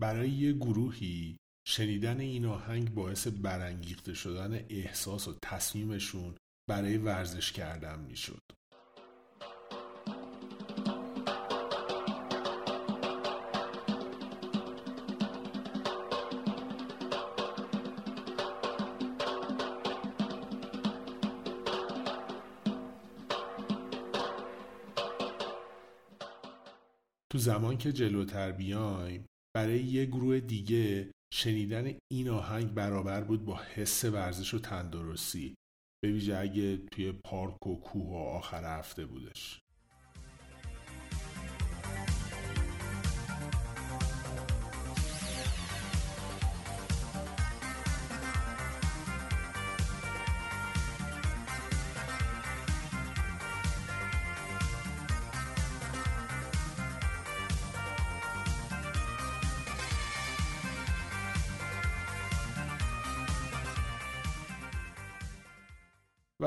برای یه گروهی شنیدن این آهنگ باعث برانگیخته شدن احساس و تصمیمشون برای ورزش کردن می‌شد. تو زمان که جلوتر بیایم برای یه گروه دیگه شنیدن این آهنگ برابر بود با حس ورزش و تندرستی به ویژه اگه توی پارک و کوه و آخر هفته بودش.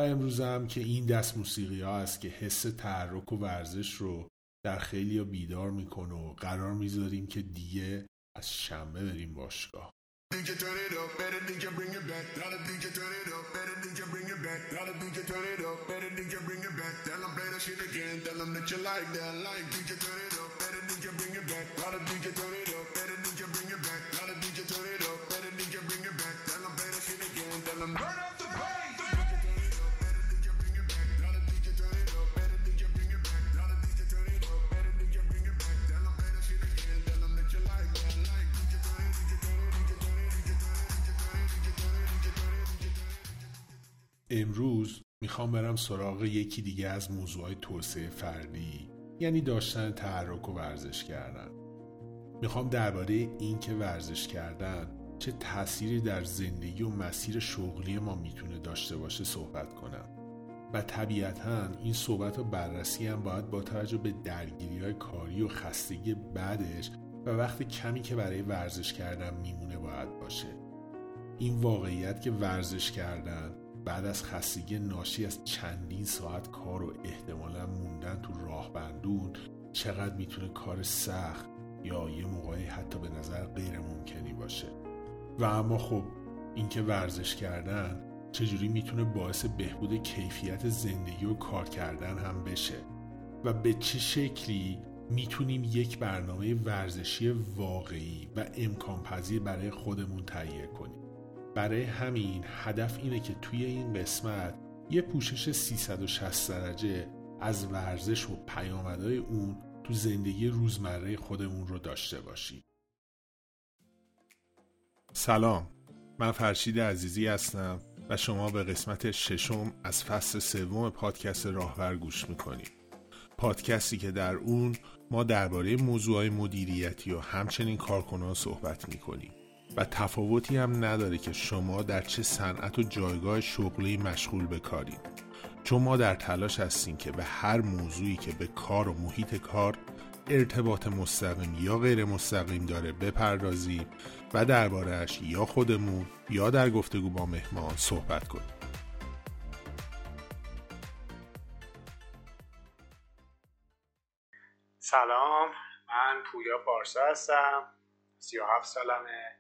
امروز هم که این دست موسیقی ها است که حس تحرک و ورزش رو در خیلی بیدار می‌کنه و قرار می‌ذاریم که دیگه از شنبه بریم باشگاه امروز می‌خوام برم سراغ یکی دیگه از موضوعهای توسعه فردی یعنی داشتن تحرک و ورزش کردن. می‌خوام درباره این که ورزش کردن چه تأثیری در زندگی و مسیر شغلی ما می‌تونه داشته باشه صحبت کنم. و طبیعتا این صحبت و بررسی هم باید با توجه به درگیری های کاری و خستگی بعدش و وقت کمی که برای ورزش کردن میمونه باید باشه. این واقعیت که ورزش کردن بعد از خستگی ناشی از چندین ساعت کار و احتمالا موندن تو راه بندون چقدر می‌تونه کار سخت یا یه موقعی حتی به نظر غیر ممکنی باشه؟ و اما خب اینکه ورزش کردن چجوری می‌تونه باعث بهبود کیفیت زندگی و کار کردن هم بشه؟ و به چه شکلی می‌تونیم یک برنامه ورزشی واقعی و امکان پذیر برای خودمون تهیه کنیم؟ برای همین هدف اینه که توی این قسمت یه پوشش 360 درجه از ورزش و پیامدهای اون تو زندگی روزمره خودمون رو داشته باشیم. سلام من فرشید عزیزی هستم و شما به قسمت ششم از فصل سوم پادکست راهور گوش می‌کنید. پادکستی که در اون ما درباره موضوعهای مدیریتی و همچنین کارکنان صحبت می‌کنیم. و تفاوتی هم نداره که شما در چه صنعت و جایگاه شغلی مشغول به چون ما در تلاش هستیم که به هر موضوعی که به کار و محیط کار ارتباط مستقیم یا غیر مستقیم داره بپردازیم و دربارهش یا خودمون یا در گفتگو با مهمان صحبت کنیم. سلام من پویا پارسا هستم 37 سالمه.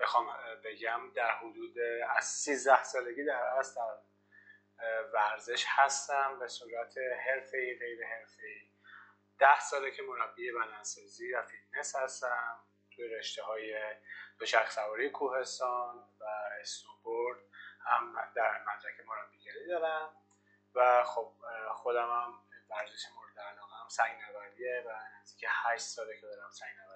بخوام بگم در حدود از 13 سالگی در از در ورزش هستم به صورت حرفه‌ای غیر حرفه‌ای ده ساله که مربی بدنسازی و فیتنس هستم توی رشته های دوچرخ سواری کوهستان و اسنوبورد هم در مدرک مربیگری دارم و خب خودم هم ورزش مورد علاقه هم سنگ نوردیه و نزدیک 8 ساله که دارم سنگ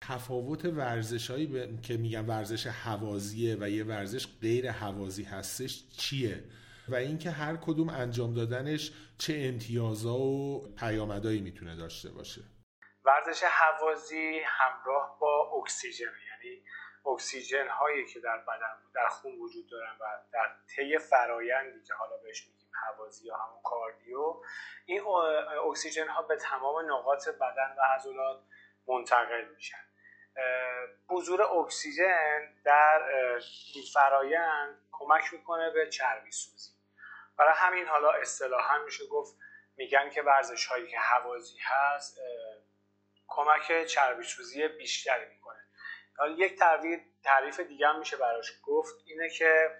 تفاوت ورزش هایی که میگن ورزش حوازیه و یه ورزش غیر حوازی هستش چیه؟ و اینکه هر کدوم انجام دادنش چه امتیازا و پیامدهایی می‌تونه داشته باشه. ورزش حوازی همراه با اکسیژن یعنی اکسیژن هایی که در بدن در خون وجود دارن و در طی فرایندی که حالا بهش میگیم حوازی یا همون کاردیو این اکسیژن ها به تمام نقاط بدن و عضلات منتقل میشن. حضور اکسیژن در این فرایند کمک می‌کنه به چربی سوزی. برای همین حالا اصطلاحا میشه گفت میگن که ورزش هایی که حوازی هست کمک چربی سوزی بیشتری می‌کنه. حالا یک تعریف دیگه هم میشه براش گفت اینه که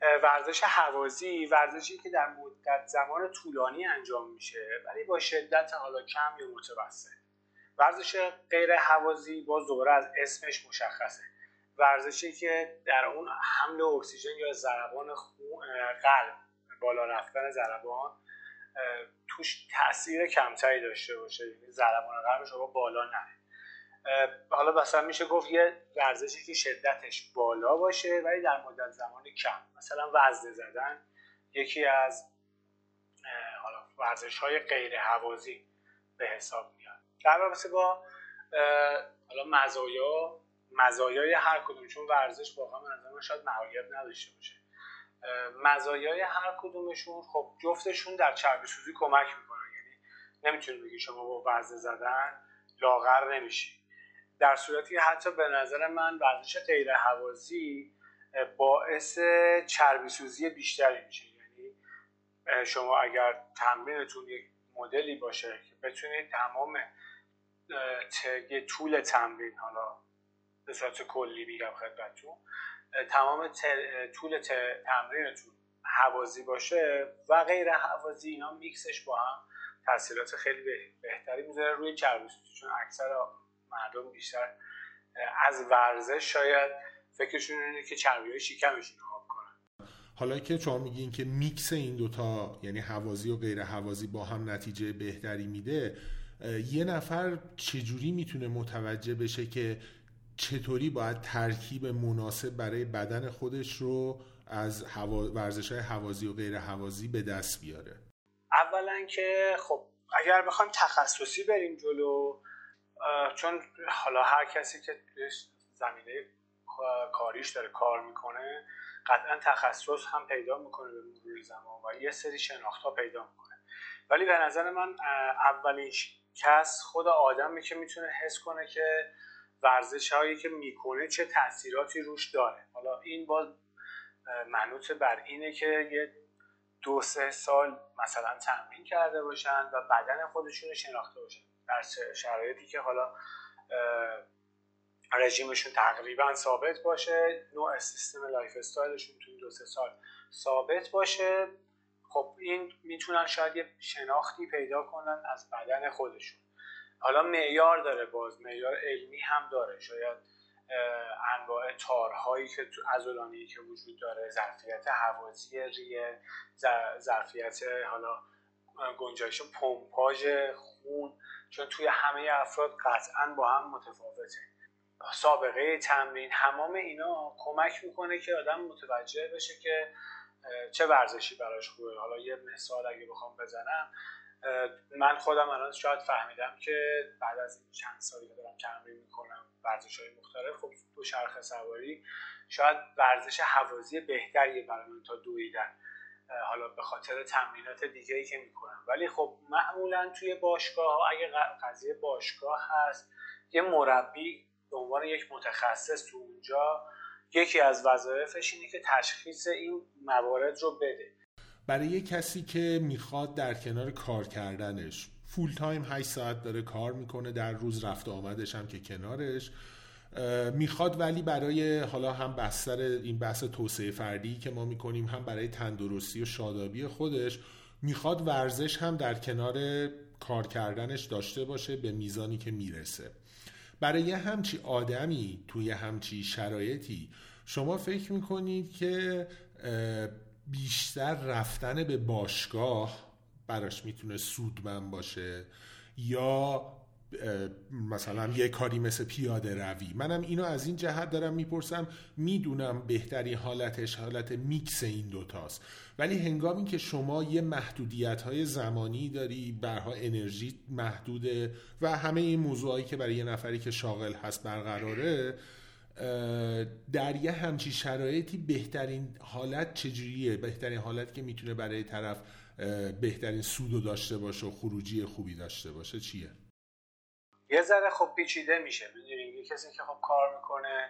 ورزش هوازی ورزشی که در مدت زمان طولانی انجام میشه ولی با شدت حالا کم یا متوسط. ورزش غیر هوازی باز دوباره از اسمش مشخصه. ورزشی که در اون حمل اکسیژن یا ضربان قلب بالا رفتن ضربان توش تاثیر کمتری داشته باشه. یعنی ضربان قلب شما بالا نره. حالا مثلا میشه گفت یه ورزشی که شدتش بالا باشه ولی در مدت زمانی کم. مثلا وزنه زدن یکی از حالا ورزش های غیر هوازی به حساب در رابطه با حالا مزایا مزایای هر کدوم چون ورزش واقعا نظر شاید معایب نداشته باشه. مزایای هر کدومشون خب جفتشون در چربی سوزی کمک می‌کنن. یعنی نمی‌تونی بگی شما با وزن زدن لاغر نمیشی. در صورتی حتی به نظر من ورزش غیر حوازی باعث چربی سوزی بیشتری میشه. یعنی شما اگر تمرینتون یک مدلی باشه که بتونید تمام طول تمرین حالا به صورت کلی میگم خدمتتون تمام طول تمرینتون حوازی باشه و غیر حوازی اینا میکسش با هم تاثیرات خیلی بهتری می‌ذاره روی چربی چون اکثر مردم بیشتر از ورزش شاید فکرشون اینه که چربی های شکمشون آب کنن. حالا که شما میگین که میکس این دوتا یعنی حوازی و غیر حوازی با هم نتیجه بهتری میده یه نفر چجوری می‌تونه متوجه بشه که چطوری باید ترکیب مناسب برای بدن خودش رو از ورزش های حوازی و غیر حوازی به دست بیاره؟ اولا که خب اگر بخوایم تخصصی بریم جلو چون حالا هر کسی که زمینه کاریش داره کار می‌کنه قطعا تخصص هم پیدا می‌کنه به مرور زمان و یه سری شناخت ها پیدا می‌کنه. ولی به نظر من اولین کس خود آدمی که می‌تونه حس کنه که ورزش هایی که می‌کنه چه تاثیراتی روش داره. حالا این باز منوط بر اینه که یه دو سه سال مثلا تمرین کرده باشن و بدن خودشون رو شناخته باشن. در شرایطی که حالا رژیمشون تقریبا ثابت باشه نوع سیستم lifestyle شون تو دو سه سال ثابت باشه. خب این می‌تونن شاید یه شناختی پیدا کنن از بدن خودشون. حالا معیار داره باز معیار علمی هم داره. شاید انواع تارهایی که تو عضلانی که وجود داره ظرفیت حوازی ریه ظرفیت حالا گنجایش پمپاژ خون چون توی همه افراد قطعا با هم متفاوته. سابقه تمرین همام اینا کمک می‌کنه که آدم متوجه بشه که چه ورزشی براش خوبه؟ حالا یه مثال اگه بخوام بزنم من خودم الان شاید فهمیدم که بعد از این چند سالی که دارم تمرین می‌کنم ورزش های مختلف خب دو شرخ سواری شاید ورزش حوازی بهتری برای من تا دویدن. حالا به خاطر تمرینات دیگه ای که می‌کنم. ولی خب معمولا توی باشگاه اگه قضیه باشگاه هست یه مربی به عنوان یک متخصص تو اونجا یکی از وظایفش اینه که تشخیص این موارد رو بده. برای یه کسی که می‌خواد در کنار کار کردنش فول تایم 8 ساعت داره کار می‌کنه در روز رفت آمدش هم که کنارش می‌خواد ولی برای حالا هم بستر این بحث توسعه فردی که ما می‌کنیم هم برای تندرستی و شادابی خودش می‌خواد ورزش هم در کنار کار کردنش داشته باشه به میزانی که می‌رسه. برای یه همچی آدمی توی همچی شرایطی شما فکر می‌کنید که بیشتر رفتن به باشگاه براش می‌تونه سودمند باشه یا مثلا یه کاری مثل پیاده روی؟ منم اینو از این جهت دارم می‌پرسم. می‌دونم بهتری حالتش حالت میکس این دوتاست. ولی هنگامی که شما یه محدودیت های زمانی داری برها انرژی محدوده و همه این موضوعایی که برای یه نفری که شاغل هست برقراره در یه همچی شرایطی بهترین حالت چجوریه؟ بهترین حالت که می‌تونه برای طرف بهترین سودو داشته باشه و خروجی خوبی داشته باشه چیه؟ یه ذره خب پیچیده میشه می‌دونید یه کسی که خب کار می‌کنه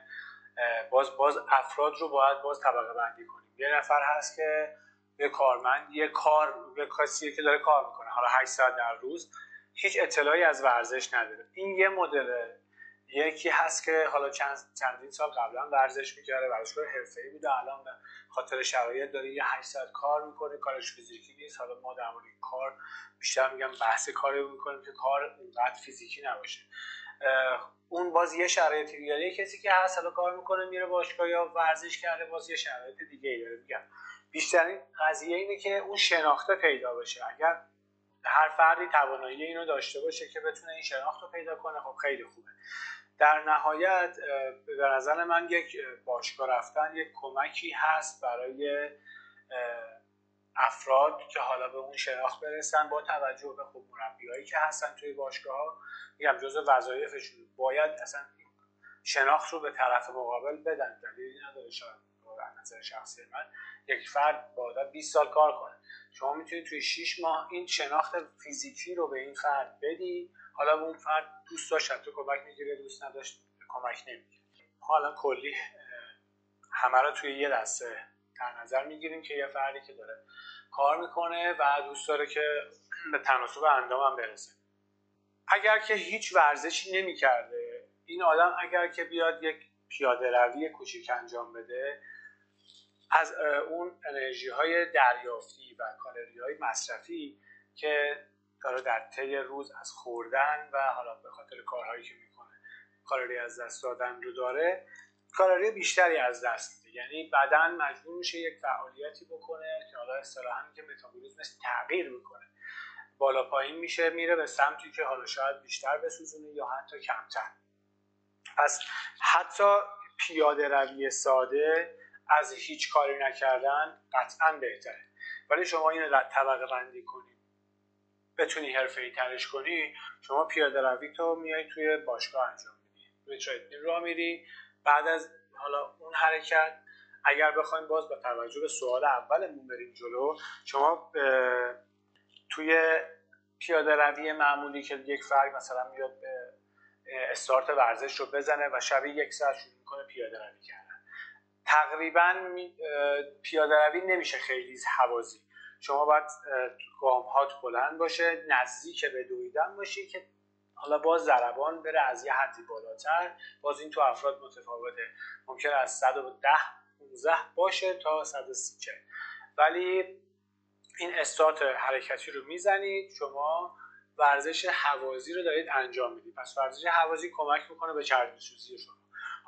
باز باز افراد رو باید باز طبقه بندی کنیم. یه نفر هست که یه کارمند یه کار یه کسیه که داره کار می‌کنه حالا 8 ساعت در روز هیچ اطلاعی از ورزش نداره. این یه مدل یکی هست که حالا چند چندین سال قبلا ورزش می‌کرده ورزشکار حرفه‌ای بوده الان به خاطر شرایط داره یه 8 ساعت کار می‌کنه کارش فیزیکی نیست. حالا ما در مورد کار بیشتر میگم بحث کاری می‌کنیم که کار اونقدر فیزیکی نباشه. اون باز یه شرایطی دیگه کسی که هست حالا کار می‌کنه میره باشگاه یا ورزش کرده باز یه شرایط دیگه ای داره. میگم بیشترین قضیه اینه که اون شناخته پیدا بشه. اگر هر فردی توانایی اینو داشته باشه که بتونه این شناخت رو پیدا کنه خب خیلی خوبه. در نهایت به نظر من یک باشگاه رفتن یک کمکی هست برای افراد که حالا به اون شناخت برسن با توجه به خب مربیایی که هستن توی باشگاه ها میگم جزء وظایفشون باید اصلا شناخت رو به طرف مقابل بدن. دلیلی نداره شاید. نظر شخصی من یک فرد با 20 سال کار کنه. شما می‌تونید توی 6 ماه این شناخت فیزیکی رو به این فرد بدی. حالا اون فرد دوست داشت تو کمک می‌گیره دوست نداشت کمک نمی‌گیره. حالا کلی همه رو توی یه دسته در نظر می‌گیریم که یه فردی که داره کار می‌کنه و دوست داره که به تناسب اندامم برسه. اگر که هیچ ورزشی نمی‌کرده این آدم اگر که بیاد یک پیاده روی کوچیک انجام بده از اون انرژی های دریافتی و کالری های مصرفی که داره در طی روز از خوردن و حالا به خاطر کارهایی که می‌کنه کالری از دست دادن رو داره کالری بیشتری از دست میده. یعنی بدن مجبور میشه یک فعالیتی بکنه که حالا اصطلاحا که متابولیسمش تغییر می‌کنه. بالا پایین میشه میره به سمتی که حالا شاید بیشتر بسوزونه یا حتی کمتر. پس حتی پیاده روی ساده از هیچ کاری نکردن قطعا بهتره. ولی شما این طبقه بندی کنی. بتونی حرفه ای ترش کنی شما پیاده روی تو میای توی باشگاه انجام میدی. توی تریدمیل را میری. بعد از حالا اون حرکت اگر بخوایم باز با توجه به سوال اولمون بریم جلو شما توی پیاده روی معمولی که یک فرد مثلا میاد استارت ورزش رو بزنه و شبیه یک ساعت شروع می‌کنه پیاده روی کردن. تقریبا پیاده روی نمیشه خیلی حوازی. شما باید گام هات بلند باشه نزدیک به دویدن باشی که حالا باز ضربان بره از یه حدی بالاتر. باز این تو افراد متفاوته. ممکن از 110 15 باشه تا 130 ولی این استارت حرکتی رو می‌زنید شما ورزش حوازی رو دارید انجام می‌دید. پس ورزش حوازی کمک می‌کنه به چربی سوزی شما.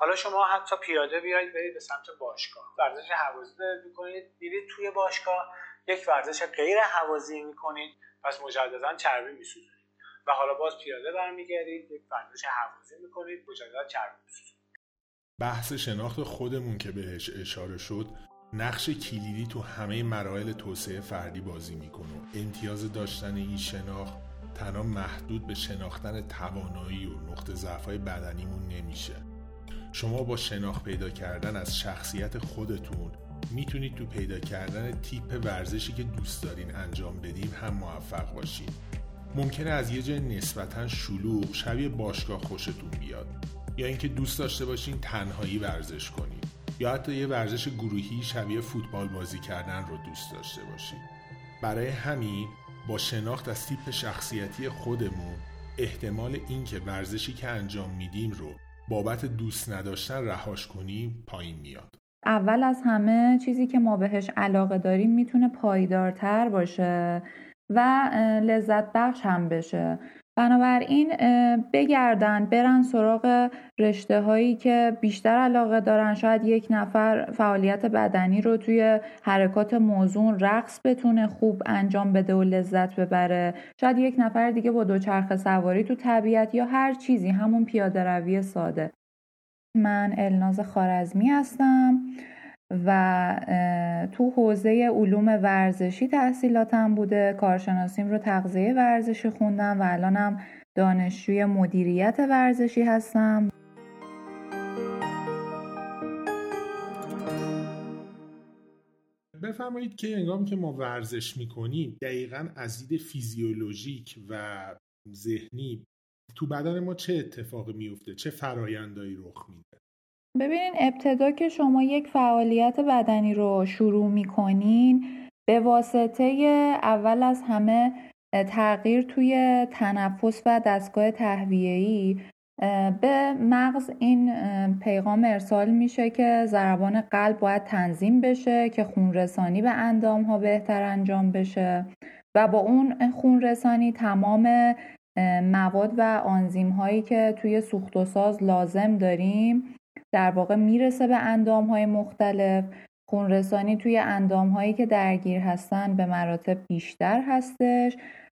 حالا شما حتی پیاده بیاید برید به سمت باشگاه. ورزش حوازی دارید می‌کنید میرید توی باشگاه یک ورزش غیر حوازی می‌کنید پس مجددا چربی میسوزید و حالا باز پیاده برمیگردید یک ورزش حوازی می‌کنید مجددا چربی میسوزید بحث شناخت خودمون که بهش اشاره شد نقش کلیدی تو همه مراحل توسعه فردی بازی می‌کنه. امتیاز داشتن این شناخت تنها محدود به شناختن توانایی و نقطه ضعف‌های بدنیمون نمیشه. شما با شناخت پیدا کردن از شخصیت خودتون می‌تونید تو پیدا کردن تیپ ورزشی که دوست دارین انجام بدین هم موفق باشین. ممکنه از یه جای نسبتا شلوغ شبیه باشگاه خوشتون بیاد. یا اینکه دوست داشته باشین تنهایی ورزش کنین. یا حتی یه ورزش گروهی شبیه فوتبال بازی کردن رو دوست داشته باشین. برای همین با شناخت از تیپ شخصیتی خودمون احتمال اینکه ورزشی که انجام میدیم رو بابت دوست نداشتن رهاش کنیم پایین میاد. اول از همه چیزی که ما بهش علاقه داریم می‌تونه پایدارتر باشه و لذت بخش هم بشه. بنابراین بگردن برن سراغ رشته هایی که بیشتر علاقه دارن شاید یک نفر فعالیت بدنی رو توی حرکات موزون رقص بتونه خوب انجام بده و لذت ببره. شاید یک نفر دیگه با دوچرخه سواری تو طبیعت یا هر چیزی همون پیاده روی ساده. من الناز خارزمی هستم. و تو حوزه علوم ورزشی تحصیلاتم بوده کارشناسیم رو تغذیه ورزشی خوندم و الانم دانشجوی مدیریت ورزشی هستم. بفرمایید که انگام که ما ورزش می‌کنیم دقیقا از دید فیزیولوژیک و ذهنی تو بدن ما چه اتفاقی میفته چه فرایندهایی رخ میده؟ ببینین ابتدا که شما یک فعالیت بدنی رو شروع می‌کنین به واسطه اول از همه تغییر توی تنفس و دستگاه تهویه‌ای به مغز این پیغام ارسال میشه که ضربان قلب باید تنظیم بشه که خونرسانی به اندام ها بهتر انجام بشه و با اون خونرسانی تمام مواد و آنزیم هایی که توی سوخت و ساز لازم داریم در واقع می‌رسه به اندام های مختلف. خونرسانی توی اندام هایی که درگیر هستن به مراتب بیشتر هستش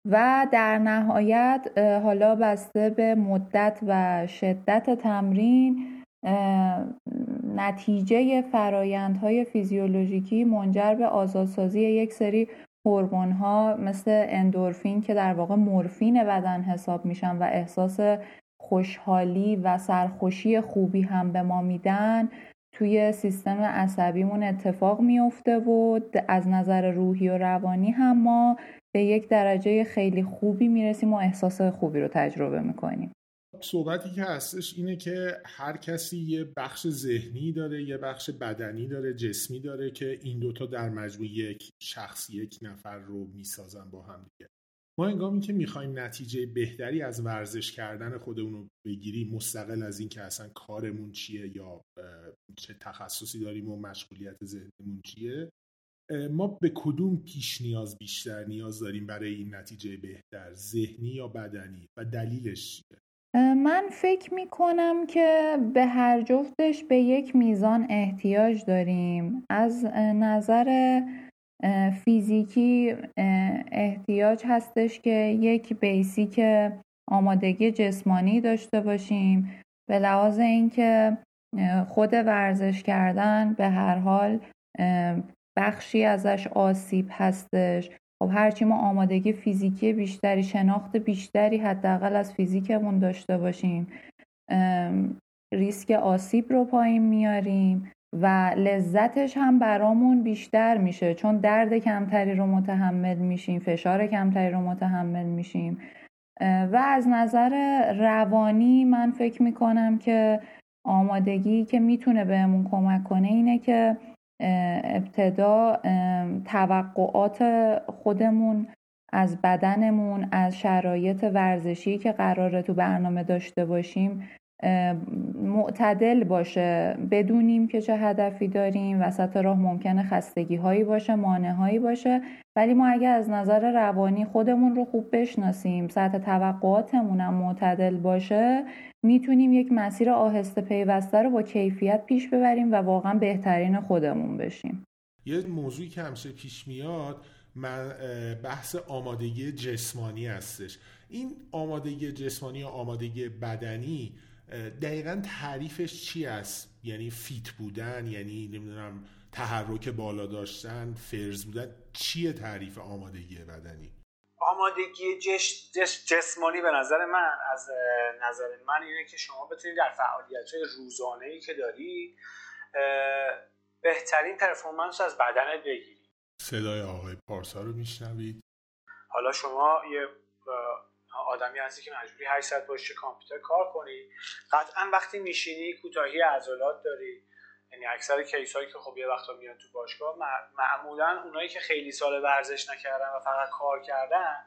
و در نهایت حالا بسته به مدت و شدت تمرین نتیجه فرایندهای فیزیولوژیکی منجر به آزادسازی یک سری هورمون ها مثل اندورفین که در واقع مورفین بدن حساب میشن و احساس خوشحالی و سرخوشی خوبی هم به ما میدن. توی سیستم عصبیمون اتفاق میفته و از نظر روحی و روانی هم ما به یک درجه خیلی خوبی می‌رسیم و احساس خوبی رو تجربه می‌کنیم. صحبتی که هستش اینه که هر کسی یه بخش ذهنی داره یه بخش بدنی داره جسمی داره که این دوتا در مجموع یک شخص یک نفر رو می‌سازن با هم دیگه. ما انگامی که می‌خوایم نتیجه بهتری از ورزش کردن خودمون رو بگیریم مستقل از اینکه اصلا کارمون چیه یا چه تخصصی داریم و مشغولیت ذهنمون چیه ما به کدوم پیش نیاز بیشتر نیاز داریم برای این نتیجه بهتر ذهنی یا بدنی؟ و دلیلش چیه؟ من فکر می کنم که به هر جفتش به یک میزان احتیاج داریم. از نظر فیزیکی احتیاج هستش که یک بیسیک آمادگی جسمانی داشته باشیم. به لحاظ اینکه خود ورزش کردن به هر حال بخشی ازش آسیب هستش. خب هرچی ما آمادگی فیزیکی بیشتری شناخت بیشتری حداقل از فیزیکمون داشته باشیم ریسک آسیب رو پایین میاریم. و لذتش هم برامون بیشتر میشه. چون درد کمتری رو متحمل میشیم فشار کمتری رو متحمل میشیم. و از نظر روانی من فکر می‌کنم که آمادگی که می‌تونه بهمون کمک کنه اینه که ابتدا توقعات خودمون از بدنمون از شرایط ورزشی که قراره تو برنامه داشته باشیم معتدل باشه. بدونیم که چه هدفی داریم وسط راه ممکنه خستگی هایی باشه مانع هایی باشه. ولی ما اگه از نظر روانی خودمون رو خوب بشناسیم سطح توقعاتمون هم معتدل باشه می‌تونیم یک مسیر آهسته پیوسته رو با کیفیت پیش ببریم و واقعا بهترین خودمون بشیم. یه موضوعی که همیشه پیش میاد بحث آمادگی جسمانی هستش. این آمادگی جسمانی یا آمادگی بدنی دقیقا تعریفش چی است؟ یعنی فیت بودن یعنی نمی‌دونم تحرک بالا داشتن فرز بودن چیه تعریف آمادگی بدنی؟ آمادگی جش جسمانی به نظر من از نظر من اینه که شما بتونید در فعالیت های روزانه ای که داری بهترین پرفورمنس از بدنت بگیری. صدای آقای پارسا رو میشنوید. حالا شما یه آدمی هستی که مجبوری 8 ساعت باشه کامپیوتر کار کنی. قطعا وقتی میشینی کوتاهی عضلات داری. یعنی اکثر کیس هایی که خب یه وقتا میان تو باشگاه معمولا اونایی که خیلی سال ورزش نکردن و فقط کار کردن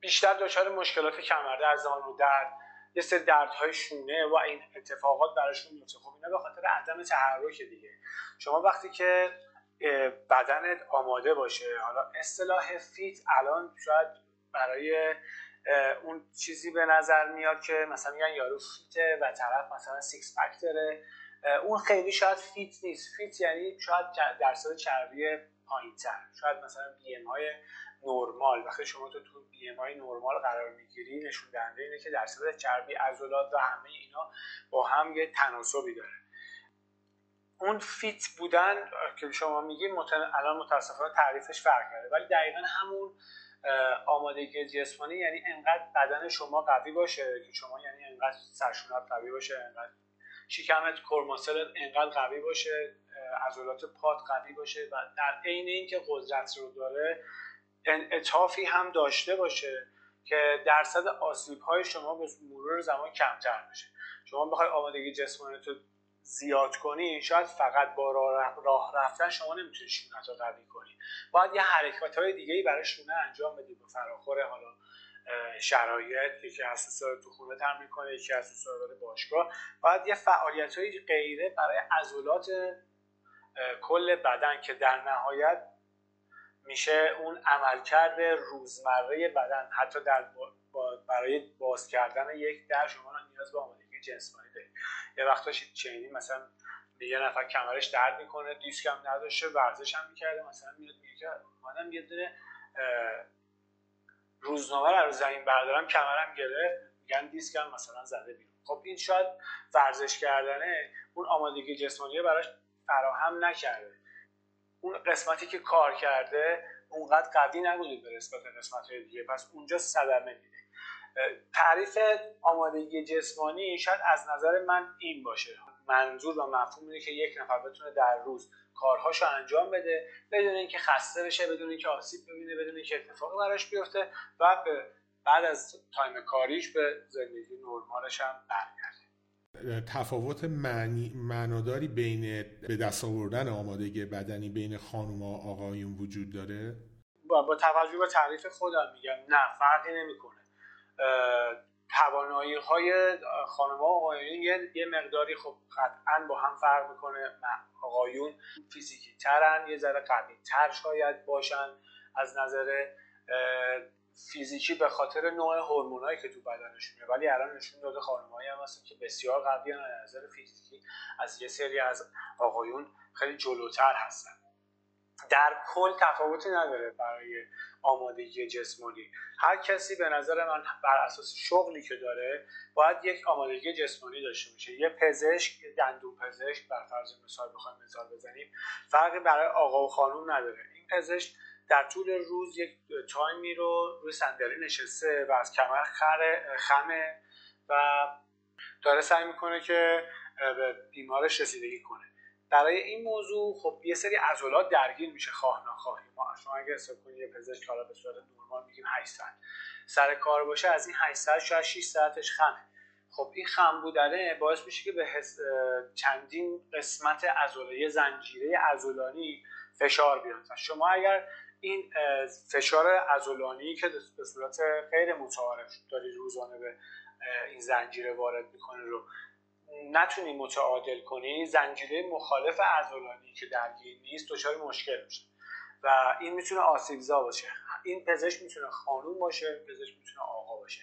بیشتر دچار مشکلات کمر زمان رو درد. یه سری دردهای شونه و این اتفاقات براشون میفته. خب اینا به خاطر عدم تحرک دیگه. شما وقتی که بدنت آماده باشه حالا اصطلاح فیت الان شاید برای اون چیزی به نظر میاد که مثلا میگن یارو fit ه و طرف مثلا six pack داره. اون خیلی شاید fit نیست. fit یعنی شاید درصد چربی پایینتر. شاید مثلا BMI های نرمال. وقتی شما تو تو BMI های نرمال قرار می‌گیری نشون دهنده اینه که درصد چربی عضلات و همه اینا با هم یه تناسبی داره. اون fit بودن که شما میگی الان متاسفانه تعریفش فرق کرده. ولی دقیقا همون آمادگی جسمانی یعنی انقدر بدن شما قوی باشه که شما یعنی انقدر سرشونت قوی باشه انقدر شکمت کرماسل انقدر قوی باشه عضلات پات قوی باشه و در عین اینکه قدرت رو داره انعطافی هم داشته باشه که درصد آسیب های شما به مرور زمان کمتر بشه. شما بخوای آمادگی جسمانی تو زیاد کنی شاید فقط با راه رفتن شما نمی‌تونی شونت رو قوی کنی. باید یه حرکت های دیگه ای برای شونه انجام بدی. به فراخور حالا شرایط یکی اساس تو خونه تمرین کنه یکی اساس داره باشگاه. باید یه فعالیت های غیره برای عضلات کل بدن که در نهایت میشه اون عملکرد روزمره بدن. حتی در برای باز کردن یک در شما نیاز به آمادگی جسمانی دارید یه وقتا چینی مثلا به یه نفر کمرش درد می‌کنه دیسک هم نداشته ورزش هم می‌کرده مثلا میاد میگه که منم یه دونه روزنامه رو زمین بردارم کمرم گرفت میگن دیسک هم مثلا زده بیرون. خب این شاید ورزش کردنه اون آمادگی جسمانی براش فراهم نکرده. اون قسمتی که کار کرده اونقدر قوی نبوده به نسبت قسمت های دیگه. پس اونجا صدمه دیده تعریف آمادگی جسمانی شاید از نظر من این باشه. منظور و مفهوم اینه که یک نفر بتونه در روز کارهاشو انجام بده بدون اینکه خسته بشه بدون اینکه آسیب ببینه بدون اینکه اتفاقی براش بیفته و به بعد از تایم کاریش به زندگی نرمالش هم برگرده. تفاوت معنی معناداری بین به دست آوردن آمادگی بدنی بین خانم و آقایون وجود داره؟ با, با توجه به تعریف خودم میگم نه فرقی نمی‌کنه. توانایی های خانم و آقایون یه،, یه مقداری خب قطعا با هم فرق می‌کنه. آقایون فیزیکی ترن یه ذره قوی تر شاید باشن. از نظر فیزیکی به خاطر نوع هورمونایی که تو بدنشونه ولی الان نشون داده خانمایی هم هستن که بسیار قوی از نظر فیزیکی از یه سری از آقایون خیلی جلوتر هستن. در کل تفاوتی نداره برای آمادگی جسمانی. هر کسی به نظر من بر اساس شغلی که داره باید یک آمادگی جسمانی داشته باشه. یه پزشک یه دندون پزشک بر فرض مثال بخوایم مثال بزنیم فرقی برای آقا و خانوم نداره. این پزشک در طول روز یک تایمی رو روی صندلی نشسته و از کمر خمه و داره سعی می‌کنه که به بیمارش رسیدگی کنه. برای این موضوع خب یه سری عضلات درگیر میشه خواه نخواهی ما شما اگه حساب کنید یه پزشک حالا به صورت نرمال میگیم 8 ساعت. سر کار باشه از این 8 ساعت شاید 6 ساعتش خمه. خب این خم بودنه باعث میشه که به چندین قسمت عضله زنجیره عضلانی فشار بیاد. شما اگر این فشار عضلانی که به صورت غیر متعارف داری روزانه به این زنجیره وارد می‌کنه رو نتونی متعادل کنی زنجیره مخالف عضلانی که درگیر نیست دچار مشکل میشه. و این می‌تونه آسیبزا باشه. این پزشک می‌تونه خانوم باشه پزشک می‌تونه آقا باشه.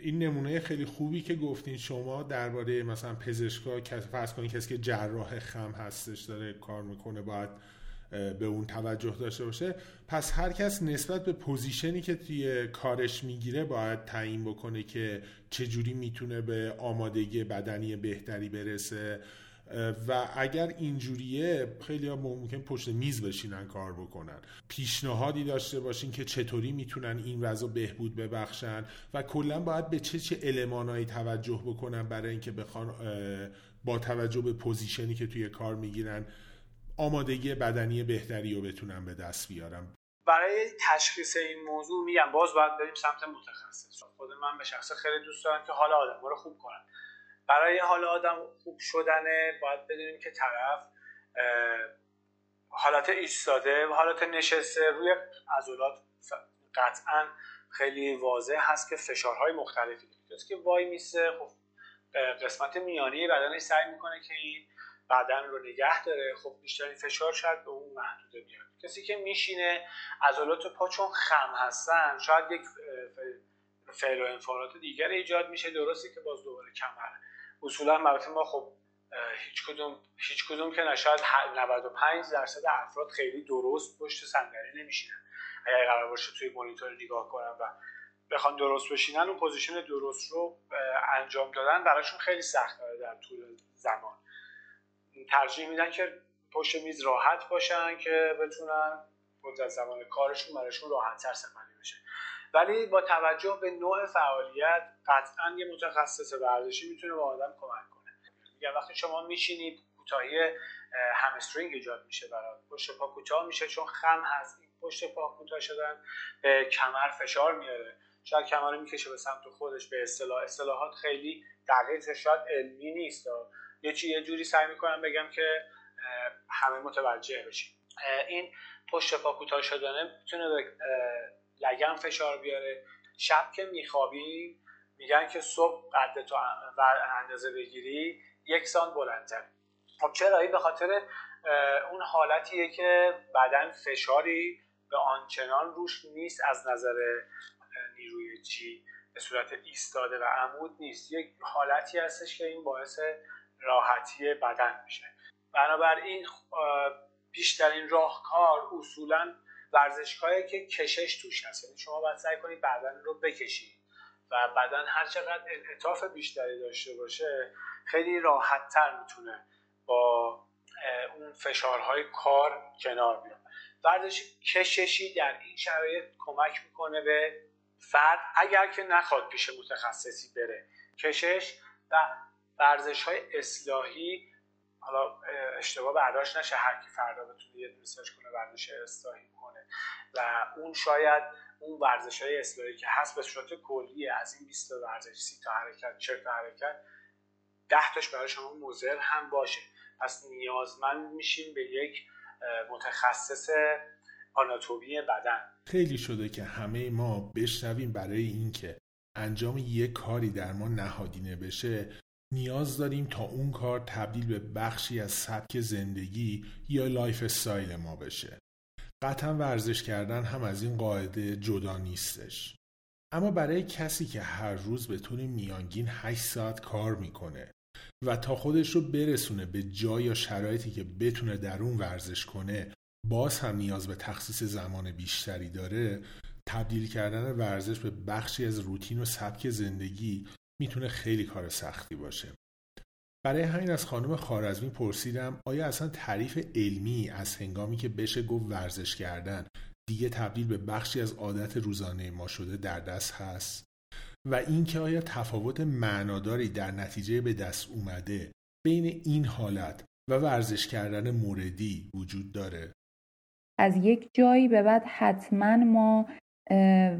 این نمونه خیلی خوبی که گفتین شما درباره مثلا پزشکا فرض کنید کسی که جراح هم هستش داره کار می‌کنه باید به اون توجه داشته باشه. پس هر کس نسبت به position ی که توی کارش می‌گیره باید تعیین بکنه که چجوری می‌تونه به آمادگی بدنی بهتری برسه. و اگر اینجوریه خیلی ها ممکن پشت میز بشینن کار بکنن. پیشنهادی داشته باشین که چطوری می‌تونن این وضع بهبود ببخشن و کلا باید به چه چه المانایی توجه بکنن برای اینکه بخوان با توجه به پوزیشنی که توی کار می‌گیرن آمادگی بدنی بهتری رو بتونن به دست بیارن. برای تشخیص این موضوع میگم باز باید بریم سمت متخصص. خود من به شخص خیلی دوست دارم که حال آدم رو خوب کنم. برای حال آدم خوب شدنه باید بدونیم که طرف حالت ایستاده و حالت نشسته روی عضلات قطعا خیلی واضح هست که فشارهای مختلفی داره. که وای میسه خب قسمت میانی بدنش سعی می‌کنه که این بدن رو نگه داره. خب بیشترین فشار شاید به اون محدوده بیاد. کسی که میشینه عضلات پا چون خم هستن شاید یک فعل و انفعالات دیگر ایجاد میشه. درسته که باز دوباره کمر اصولا البته ما خب هیچ کدوم هیچ کدوم که نشاید 95 درصد افراد خیلی درست پشت صندلی نمیشینن. اگر قرار باشه توی مانیتور نگاه کنن و بخوان درست بشینن اون position درست رو انجام دادن براشون خیلی سخت داره در طول زمان. ترجیح میدن که پشت میز راحت باشن که بتونن مدت زمان کارشون براشون راحت تر سپری بشه. ولی با توجه به نوع فعالیت قطعا یه متخصص ورزشی می‌تونه به آدم کمک کنه. میگم وقتی شما میشینید کوتاهی همسترینگ ایجاد میشه برات. پشت پا کوتاه میشه چون خم هست. پشت پا کوتاه شدن به کمر فشار میاره. شاید کمر می‌کشه به سمت خودش به اصطلاح. اصطلاحات خیلی دقیق شاید علمی نیست. یه چی یه جوری سعی می‌کنم بگم که همه متوجه بشیم. این پشت پا کوتاه شدنه می‌تونه به لگن فشار بیاره. شب که میخوابیم میگن که صبح قد تو اندازه بگیری یک سان بلندتر. خب چرا این به خاطر اون حالتیه که بدن فشاری به آنچنان روش نیست از نظر نیروی جی به صورت ایستاده و عمود نیست. یک حالتی هستش که این باعث راحتی بدن میشه. بنابراین بیشترین راهکار اصولا ورزشگاهی که کشش توش هست. یعنی شما باید سعی کنید بدن رو بکشید و بدن هر چقدر انعطاف بیشتری داشته باشه خیلی راحت تر می‌تونه با اون فشارهای کار کنار بیاد. ورزش کششی در این شرایط کمک می‌کنه به فرد اگر که نخواد پیش متخصصی بره. کشش و ورزش های اصلاحی حالا اشتباه برداشت نشه. هر کی فردا بتونه یه سرچ کنه ورزش اصلاحی کنه. و اون شاید اون ورزش های اصلاحی که هست به صورت کلی از این 20 ورزش 30 تا حرکت 40 تا حرکت 10 تاش برای شما مضر هم باشه. پس نیازمند میشیم به یک متخصص آناتومی بدن. خیلی شده که همه ما بشنویم برای اینکه انجام یک کاری در ما نهادینه بشه. نیاز داریم تا اون کار تبدیل به بخشی از سبک زندگی یا lifestyle ما بشه. قطعا ورزش کردن هم از این قاعده جدا نیستش. اما برای کسی که هر روز به طور میانگین 8 ساعت کار می‌کنه و تا خودش رو برسونه به جای یا شرایطی که بتونه در اون ورزش کنه باز هم نیاز به تخصیص زمان بیشتری داره تبدیل کردن ورزش به بخشی از روتین و سبک زندگی می‌تونه خیلی کار سختی باشه. برای همین از خانم خارزمی پرسیدم آیا اصلا تعریف علمی از هنگامی که بشه گفت ورزش کردن دیگه تبدیل به بخشی از عادت روزانه ما شده در دست هست؟ و اینکه آیا تفاوت معناداری در نتیجه به دست اومده بین این حالت و ورزش کردن موردی وجود داره؟ از یک جایی به بعد حتما ما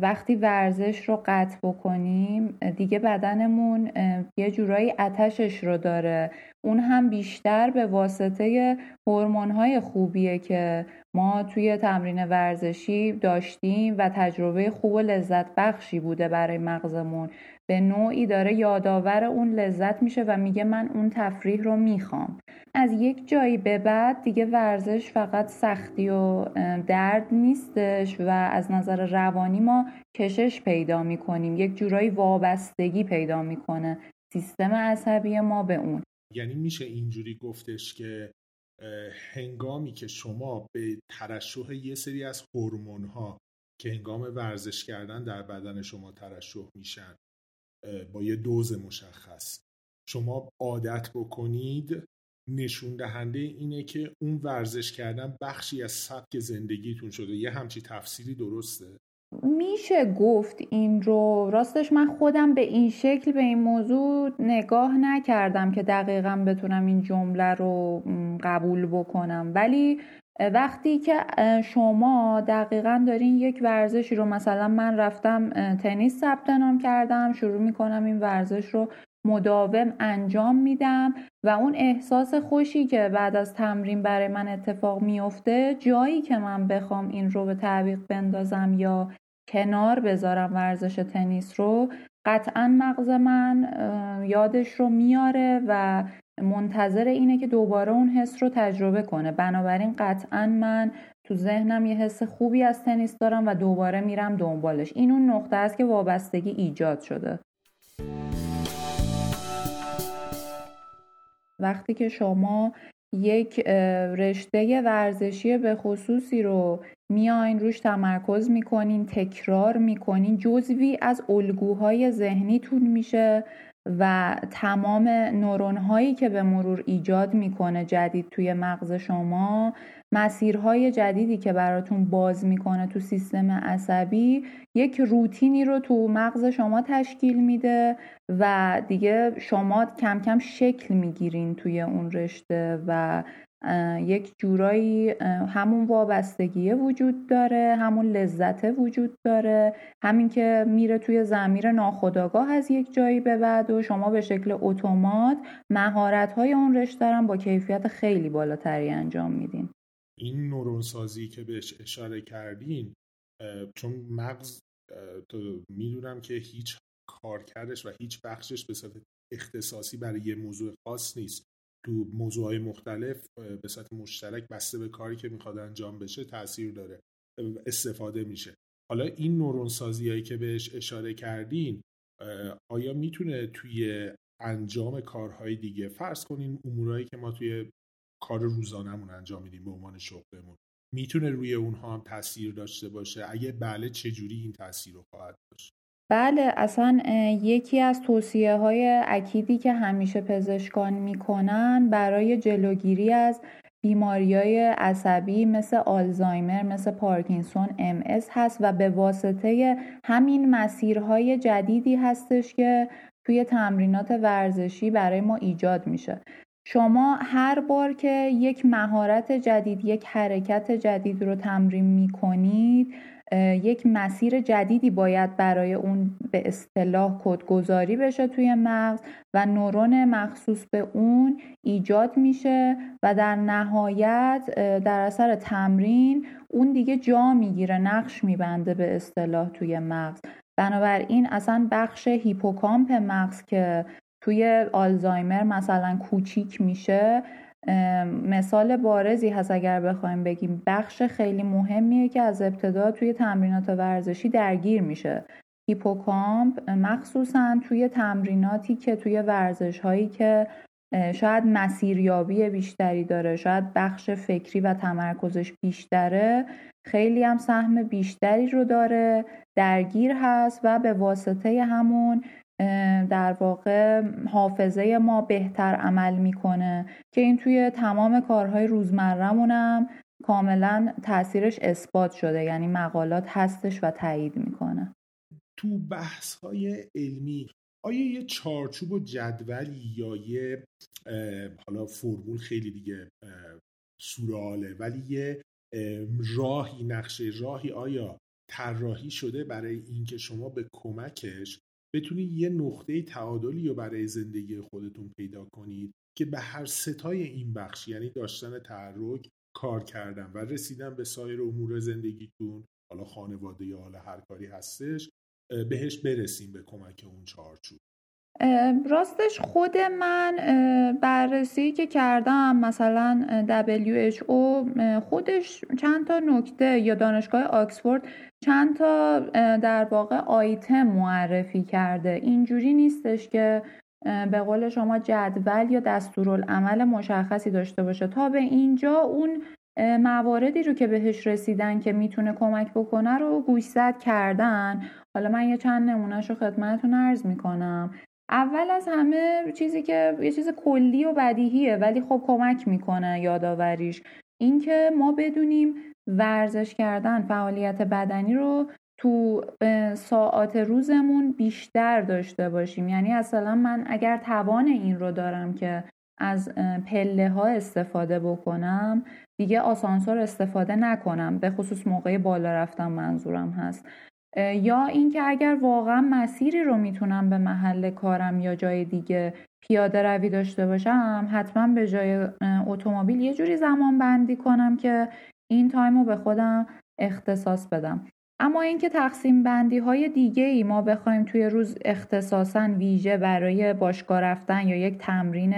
وقتی ورزش رو قطع بکنیم دیگه بدنمون یه جورایی اتشش رو داره. اون هم بیشتر به واسطه های خوبیه که ما توی تمرین ورزشی داشتیم و تجربه خوب و لذت بخشی بوده برای مغزمون. به نوعی داره یادآور اون لذت میشه و میگه من اون تفریح رو می‌خوام. از یک جایی به بعد دیگه ورزش فقط سختی و درد نیستش و از نظر روانی ما کشش پیدا می‌کنیم. یک جورایی وابستگی پیدا می‌کنه. سیستم عصبی ما به اون. یعنی میشه اینجوری گفتش که هنگامی که شما به ترشح یه سری از هورمون ها که هنگام ورزش کردن در بدن شما ترشح میشن با یه دوز مشخص. شما عادت بکنید نشون دهنده اینه که اون ورزش کردن بخشی از سبک زندگیتون شده. یه همچی تفسیری درسته؟ میشه گفت این رو. راستش من خودم به این شکل به این موضوع نگاه نکردم که دقیقا بتونم این جمله رو قبول بکنم. ولی وقتی که شما دقیقا دارین یک ورزشی رو مثلا من رفتم تنیس ثبت نام کردم شروع می‌کنم این ورزش رو مداوم انجام میدم و اون احساس خوشی که بعد از تمرین برای من اتفاق میفته جایی که من بخوام این رو به تعویق بندازم یا کنار بذارم ورزش تنیس رو قطعا مغز من یادش رو میاره و منتظر اینه که دوباره اون حس رو تجربه کنه. بنابراین قطعا من تو ذهنم یه حس خوبی از تنیس دارم و دوباره میرم دنبالش. این اون نقطه است که وابستگی ایجاد شده. وقتی که شما یک رشته ورزشی به خصوصی رو میاین روش تمرکز می‌کنین تکرار می‌کنین جزوی از الگوهای ذهنیتون میشه. و تمام نورون هایی که به مرور ایجاد می‌کنه جدید توی مغز شما مسیرهای جدیدی که براتون باز می‌کنه تو سیستم عصبی یک روتینی رو تو مغز شما تشکیل میده و دیگه شما کم کم شکل می‌گیرین توی اون رشته و یک جورایی همون وابستگی وجود داره همون لذت وجود داره. همین که میره توی زمیر ناخداگاه از یک جایی به بعد و شما به شکل اتومات مهارت های اون رشته با کیفیت خیلی بالاتری انجام میدین. این نورون سازی که بهش اشاره کردین چون مغز می‌دونم که هیچ کارکردش و هیچ بخشش به صورت اختصاصی برای یه موضوع خاص نیست. تو موضوعهای مختلف به صورت مشترک بسته به کاری که می‌خواد انجام بشه تاثیر داره استفاده میشه. حالا این نورون سازی هایی که بهش اشاره کردین آیا می‌تونه توی انجام کارهای دیگه فرض کنین امورایی که ما توی کار روزانهمون انجام میدیم به عنوان شغلمون می‌تونه روی اونها هم تاثیر داشته باشه؟ اگه بله چجوری این تاثیر رو خواهد داشت؟ بله اصلا یکی از توصیه های اکیدی که همیشه پزشکان می‌کنن برای جلوگیری از بیماری های عصبی مثل آلزایمر مثل پارکینسون ام هست و به واسطه همین مسیرهای جدیدی هستش که توی تمرینات ورزشی برای ما ایجاد میشه. شما هر بار که یک مهارت جدید یک حرکت جدید رو تمرین می کنید یک مسیر جدیدی باید برای اون به اصطلاح کدگذاری بشه توی مغز و نورون مخصوص به اون ایجاد میشه و در نهایت در اثر تمرین اون دیگه جا می‌گیره نقش میبنده به اصطلاح توی مغز. بنابراین اصلا بخش هیپوکامپ مغز که توی آلزایمر مثلا کوچیک میشه مثال بارزی هست اگر بخوایم بگیم. بخش خیلی مهمیه که از ابتدا توی تمرینات ورزشی درگیر میشه. هیپوکامپ مخصوصا توی تمریناتی که توی ورزش هایی که شاید مسیریابی بیشتری داره شاید بخش فکری و تمرکزش بیشتره خیلی هم سهم بیشتری رو داره درگیر هست و به واسطه همون در واقع حافظه ما بهتر عمل می‌کنه که این توی تمام کارهای روزمرهمونم کاملا تاثیرش اثبات شده یعنی مقالات هستش و تایید می‌کنه. تو بحث های علمی آیا یه چارچوب و جدولی یا یه حالا فرمول خیلی دیگه سوراله ولی یه راهی نقشه راهی آیا طراحی شده برای اینکه شما به کمکش بتونید یه نقطه تعادلی رو برای زندگی خودتون پیدا کنید که به هر ستای این بخش یعنی داشتن تحرک کار کردن و رسیدن به سایر امور زندگیتون حالا خانواده یا حالا هر کاری هستش بهش برسیم به کمک اون چارچوب. راستش خود من بررسی که کردم مثلا WHO خودش چند تا نکته یا دانشگاه آکسفورد چند تا در واقع آیتم معرفی کرده. اینجوری نیستش که به قول شما جدول یا دستورالعمل مشخصی داشته باشه. تا به اینجا اون مواردی رو که بهش رسیدن که می‌تونه کمک بکنه رو گوشزد کردن. حالا من یه چند نمونهش رو خدمتتون عرض می‌کنم. اول از همه چیزی که یه چیز کلی و بدیهیه ولی خب کمک می‌کنه یادآوریش. اینکه ما بدونیم ورزش کردن فعالیت بدنی رو تو ساعات روزمون بیشتر داشته باشیم. یعنی اصلا من اگر توان این رو دارم که از پله ها استفاده بکنم دیگه آسانسور استفاده نکنم. به خصوص موقع بالا رفتن منظورم هست. یا اینکه اگر واقعا مسیری رو می‌تونم به محل کارم یا جای دیگه پیاده روی داشته باشم حتما به جای اتومبیل یه جوری زمان بندی کنم که این تایم رو به خودم اختصاص بدم. اما اینکه تقسیم بندی های دیگه ای ما بخوایم توی روز اختصاصا ویژه برای باشگاه رفتن یا یک تمرین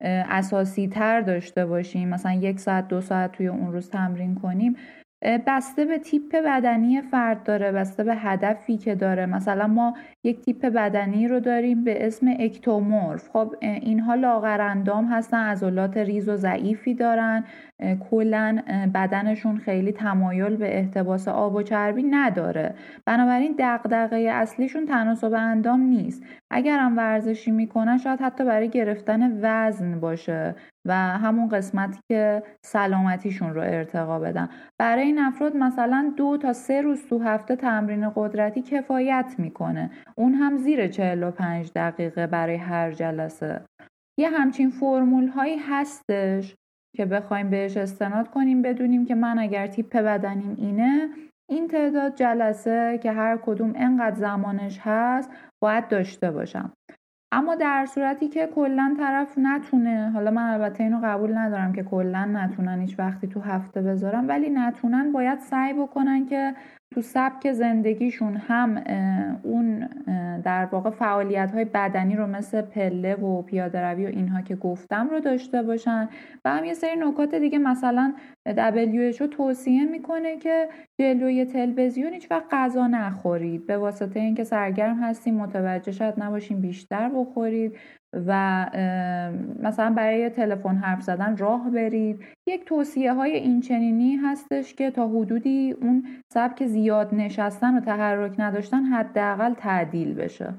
اساسی تر داشته باشیم مثلا یک ساعت دو ساعت توی اون روز تمرین کنیم بسته به تیپ بدنی فرد داره بسته به هدفی که داره. مثلا ما یک تیپ بدنی رو داریم به اسم اکتومورف. خب اینها لاغرندام هستن عضلات ریز و ضعیفی دارن کلا بدنشون خیلی تمایل به احتباس آب و چربی نداره. بنابراین دغدغه اصلیشون تناسب اندام نیست. اگر هم ورزشی می‌کنن شاید حتی برای گرفتن وزن باشه و همون قسمتی که سلامتیشون رو ارتقا بدن. برای این افراد مثلا دو تا سه روز تو هفته تمرین قدرتی کفایت می‌کنه. اون هم زیر 45 دقیقه برای هر جلسه. یه همچین فرمول هایی هستش که بخوایم بهش استناد کنیم بدونیم که من اگر تیپ بدنیم اینه این تعداد جلسه که هر کدوم انقدر زمانش هست باید داشته باشم. اما در صورتی که کلا طرف نتونه حالا من البته اینو قبول ندارم که کلا نتونن هیچ وقتی تو هفته بذارم ولی نتونن باید سعی بکنن که تو سبک زندگیشون هم اون در واقع فعالیت های بدنی رو مثل پله و پیاده روی و اینها که گفتم رو داشته باشن. و هم یه سری نکات دیگه مثلا WHO توصیه می‌کنه که جلوی تلویزیون هیچ وقت غذا نخورید. به واسطه اینکه سرگرم هستیم متوجه شاید نباشیم بیشتر بخورید. و مثلا برای تلفن حرف زدن راه برید. یک توصیه های این چنینی هستش که تا حدودی اون سبک زیاد نشستن و تحرک نداشتن حداقل تعدیل بشه.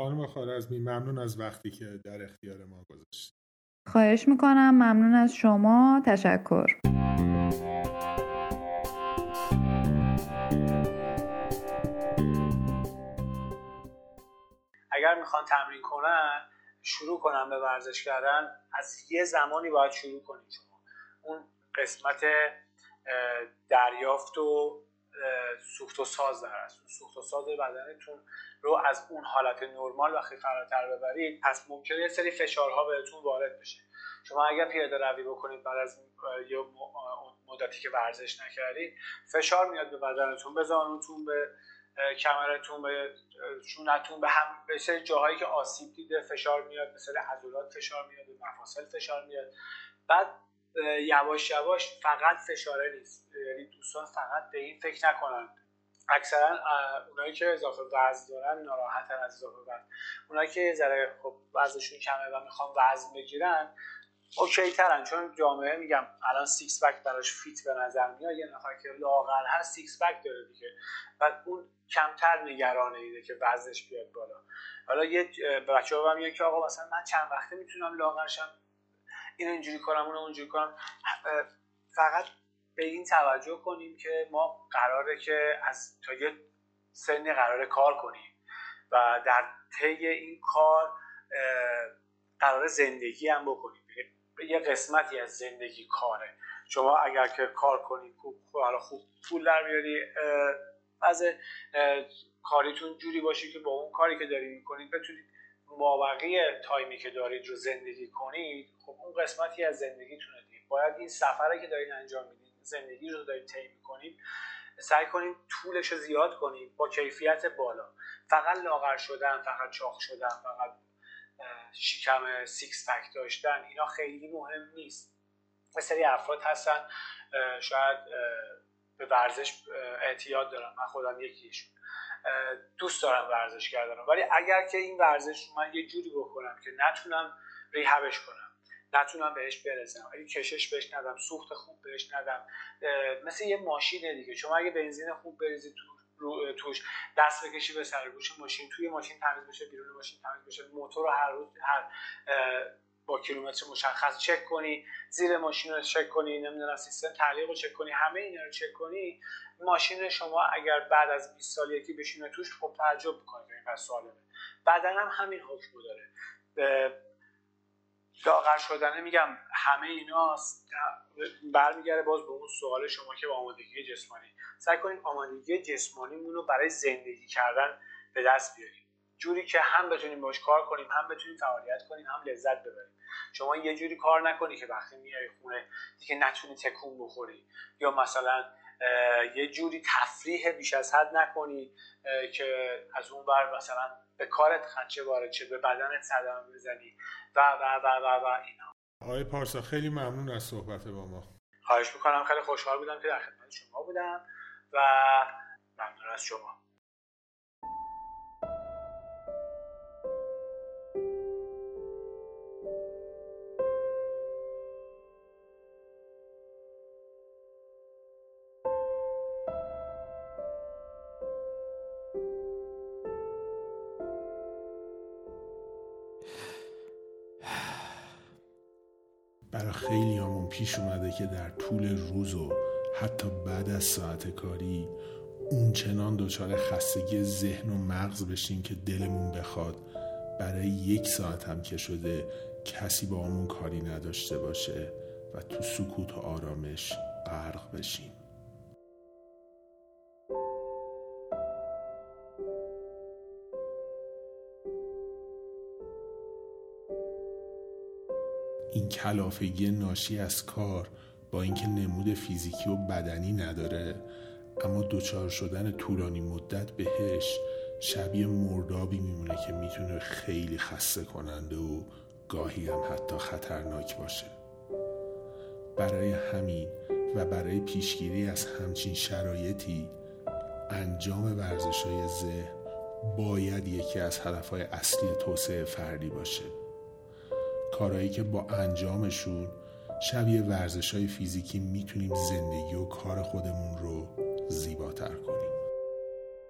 خانم خارزمی ممنون از وقتی که در اختیار ما گذاشت خواهش می‌کنم. ممنون از شما. تشکر. اگر می‌خوان تمرین کنن شروع کنم به ورزش کردن از یه زمانی باید شروع کنید شما. اون قسمت دریافت و سوخت و ساز در است سوخت و ساز بدنتون رو از اون حالت نرمال وقتی فراتر ببرید پس ممکنه یه سری فشارها بهتون وارد بشه. شما اگر پیاده روی بکنید بعد از یه مدتی که ورزش نکردید فشار میاد به بدنتون به زانوتون به کمرتون به شونتون به هم به جاهایی که آسیب دیده فشار میاد مثل عضلات فشار میاد به مفاصل فشار میاد. بعد یواش یواش فقط فشاره نیست. یعنی دوستان فقط به این فکر نکنن. اکثرا اونایی که اضافه وزن دارن ناراحتن از اضافه وزن. اونایی که ذره خب وزنشون کمه و می‌خوان وزن بگیرن okay ترن چون جامعه میگم الان six pack براش fit به نظر میاد یه نفر که لاغر هست six pack داره دیگه. بعد اون کمتر نگرانه ایده که وزنش بیاد بالا. حالا یه بچه ها میگن که آقا مثلا من چند وقته می‌تونم لاغرشم این اینجوری کنم اون اونجوری کنم. فقط به این توجه کنیم که ما قراره که از تا یه سنی قراره کار کنیم و در طی این کار قرار زندگی هم بکنیم. یه قسمتی از زندگی کاره. شما اگر که کار کنید خوب حالا خوب پول در بیاری از کاریتون جوری باشه که با اون کاری که دارید می‌کنید بتونید مابقی تایمی که دارید رو زندگی کنید خب اون قسمتی از زندگیتونه دیگه. باید این سفره که دارید انجام می‌دید زندگی رو دارید طی می‌کنید سعی کنید طولش رو زیاد کنید با کیفیت بالا. فقط لاغر شدن فقط چاق شدن فقط شکم سیکس پک داشتن اینا خیلی مهم نیست. یه سری افراد هستن شاید به ورزش اعتیاد دارن. من خودم یکیشون. دوست دارم ورزش کردن. ولی اگر که این ورزش رو من یه جوری بکنم که نتونم ریهبش کنم نتونم بهش برسم اگه کشش بهش ندم سوخت خوب بهش ندم مثل یه ماشینه دیگه. شما اگه بنزین خوب بریزید تو رو توش دست بکشی به سرگوش ماشین توی ماشین تمیز بشه بیرون ماشین تمیز بشه. موتور رو هر روز هر با کیلومتر مشخص چک کنی زیر ماشین رو چک کنی نمی‌دونم سیستم تعلیق رو چک کنی همه اینا رو چک کنی ماشین شما اگر بعد از 20 سال یکی بشینه توش خب تعجب می‌کنه اینقدر سالمه بعدا هم همین حکم داره. لاغر شدنه میگم همه اینا برمیگرده باز به اون سوال شما که با آمادگی جسمانی. سعی کنیم آمادگی جسمانیمون رو برای زندگی کردن به دست بیاریم. جوری که هم بتونیم باش کار کنیم هم بتونیم فعالیت کنیم هم لذت ببریم. شما یه جوری کار نکنی که وقتی میای خونه دیگه نتونی تکون بخوری. یا مثلا یه جوری تفریح بیش از حد نکنی که از اون بر مثلا به کارت خدشه وارد شه به بدنت صدمه بزنی. و و و و و اینا. آقای پارسا خیلی ممنون از صحبت با ما. خواهش می‌کنم. خیلی خوشحال بودم که در خدمت شما بودم و ممنون از شما. پیش اومده که در طول روز و حتی بعد از ساعت کاری اون چنان دچار خستگی ذهن و مغز بشیم که دلمون بخواد برای یک ساعت هم که شده کسی با همون کاری نداشته باشه و تو سکوت و آرامش غرق بشیم. این کلافگی ناشی از کار با اینکه نمود فیزیکی و بدنی نداره اما دچار شدن طولانی مدت بهش شبیه مردابی میمونه که می‌تونه خیلی خسته کننده و گاهی هم حتی خطرناک باشه. برای همین و برای پیشگیری از همچین شرایطی انجام ورزش های ذهن باید یکی از هدفهای اصلی توسعه فردی باشه. کارهایی که با انجامشون شبیه ورزش های فیزیکی می‌تونیم زندگی و کار خودمون رو زیباتر کنیم.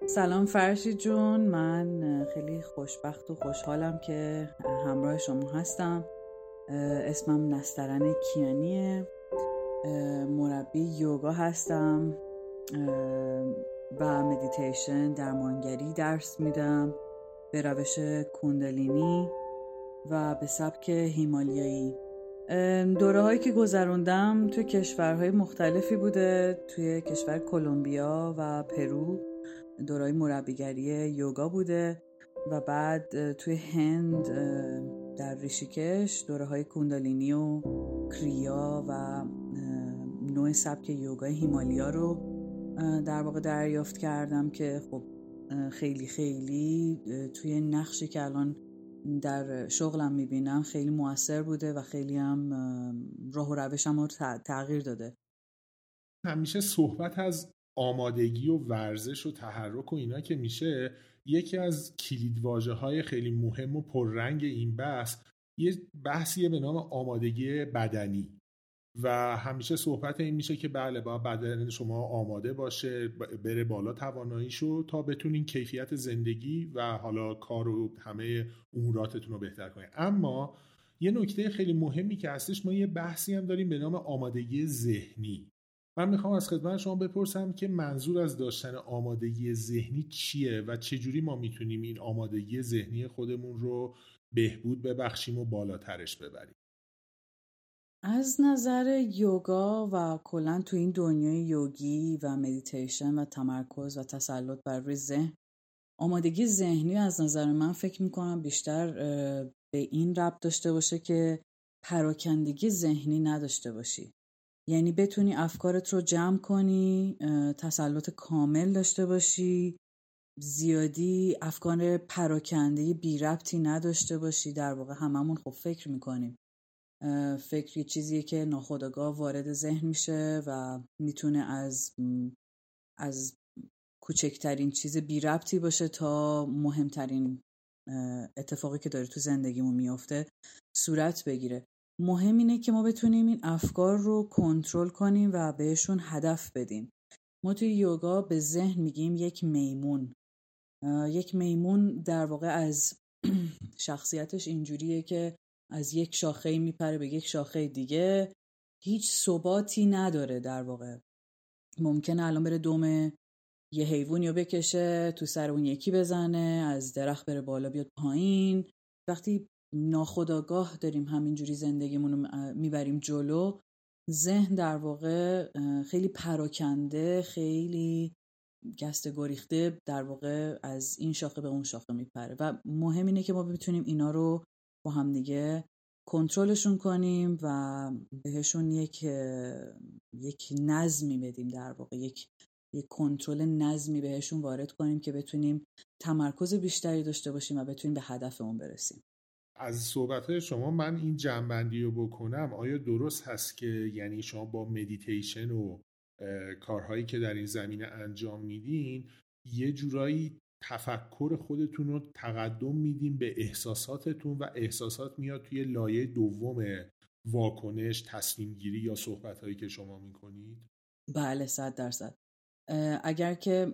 سلام فرشی جون. من خیلی خوشبخت و خوشحالم که همراه شما هستم. اسمم نسترن کیانیه. مربی یوگا هستم. و مدیتیشن درمانگری درس میدم. به روش کندلینی. و به سبک هیمالیایی. دوره هایی که گذروندم توی کشورهای مختلفی بوده توی کشور کلمبیا و پرو. دوره مربیگری یوگا بوده و بعد توی هند در ریشیکش دوره های کوندالینی و کریا و نوع سبک یوگای هیمالیا رو در واقع دریافت کردم که خب خیلی خیلی توی نقشی که الان در شغلم می‌بینم خیلی موثر بوده و خیلی هم راه و روشم رو تغییر داده. همیشه صحبت از آمادگی و ورزش و تحرک و اینا که میشه یکی از کلیدواژه های خیلی مهم و پررنگ این بحث یه بحثیه به نام آمادگی بدنی. و همیشه صحبت این میشه که بله با بدن شما آماده باشه بره بالا تواناییشو تا بتونین کیفیت زندگی و حالا کار و همه اموراتتون رو بهتر کنید اما یه نکته خیلی مهمی که هستش ما یه بحثی هم داریم به نام آمادگی ذهنی. من می‌خوام از خدمت شما بپرسم که منظور از داشتن آمادگی ذهنی چیه و چجوری ما می‌تونیم این آمادگی ذهنی خودمون رو بهبود ببخشیم و بالاترش ببریم؟ از نظر یوگا و کلا تو این دنیای یوگی و مدیتیشن و تمرکز و تسلط بر روی ذهن آمادگی ذهنی از نظر من فکر می‌کنم بیشتر به این ربط داشته باشه که پراکندگی ذهنی نداشته باشی. یعنی بتونی افکارت رو جمع کنی تسلط کامل داشته باشی زیادی افکار پراکنده بی ربطی نداشته باشی. در واقع هممون خب فکر می‌کنیم. فکر یه چیزیه که ناخودآگاه وارد ذهن میشه و می‌تونه از از کوچکترین چیز بی ربطی باشه تا مهمترین اتفاقی که داره تو زندگیمون میافته صورت بگیره. مهم اینه که ما بتونیم این افکار رو کنترل کنیم و بهشون هدف بدیم. ما توی یوگا به ذهن میگیم یک میمون. یک میمون در واقع از شخصیتش اینجوریه که از یک شاخه میپره به یک شاخه دیگه. هیچ ثباتی نداره در واقع. ممکنه الان بره دوم یه حیوانی رو بکشه تو سر اون یکی بزنه از درخت بره بالا بیاد پایین. وقتی ناخداگاه داریم همینجوری زندگیمون رو می‌بریم جلو ذهن در واقع خیلی پراکنده خیلی گست گریخته در واقع از این شاخه به اون شاخه میپره. و مهم اینه که ما بتونیم اینا رو با هم دیگه کنترلشون کنیم و بهشون یک یک نظمی بدیم در واقع یک یک کنترل نظمی بهشون وارد کنیم که بتونیم تمرکز بیشتری داشته باشیم و بتونیم به هدفمون برسیم. از صحبت شما من این جنبندی رو بکنم. آیا درست هست که یعنی شما با مدیتیشن و کارهایی که در این زمینه انجام میدین یه جورایی تفکر خودتون رو تقدم میدین به احساساتتون و احساسات میاد توی لایه دوم واکنش تصمیم گیری یا صحبت هایی که شما می‌کنید؟ بله صد درصد. اگر که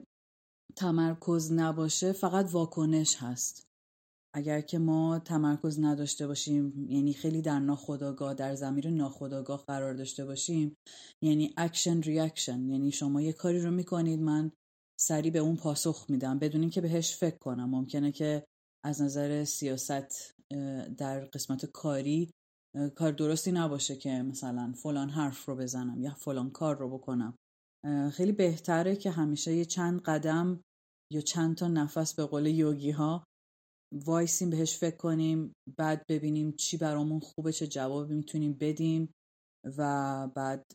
تمرکز نباشه فقط واکنش هست. اگر که ما تمرکز نداشته باشیم یعنی خیلی در ناخودآگاه در ضمیر ناخودآگاه قرار داشته باشیم یعنی action reaction یعنی شما یه کاری رو می‌کنید من سریع به اون پاسخ میدم. بدون اینکه بهش فکر کنم. ممکنه که از نظر سیاست در قسمت کاری کار درستی نباشه که مثلا فلان حرف رو بزنم یا فلان کار رو بکنم. خیلی بهتره که همیشه یه چند قدم یا چند تا نفس به قول یوگی ها وایسیم بهش فکر کنیم بعد ببینیم چی برامون خوبه چه جواب می‌تونیم بدیم و بعد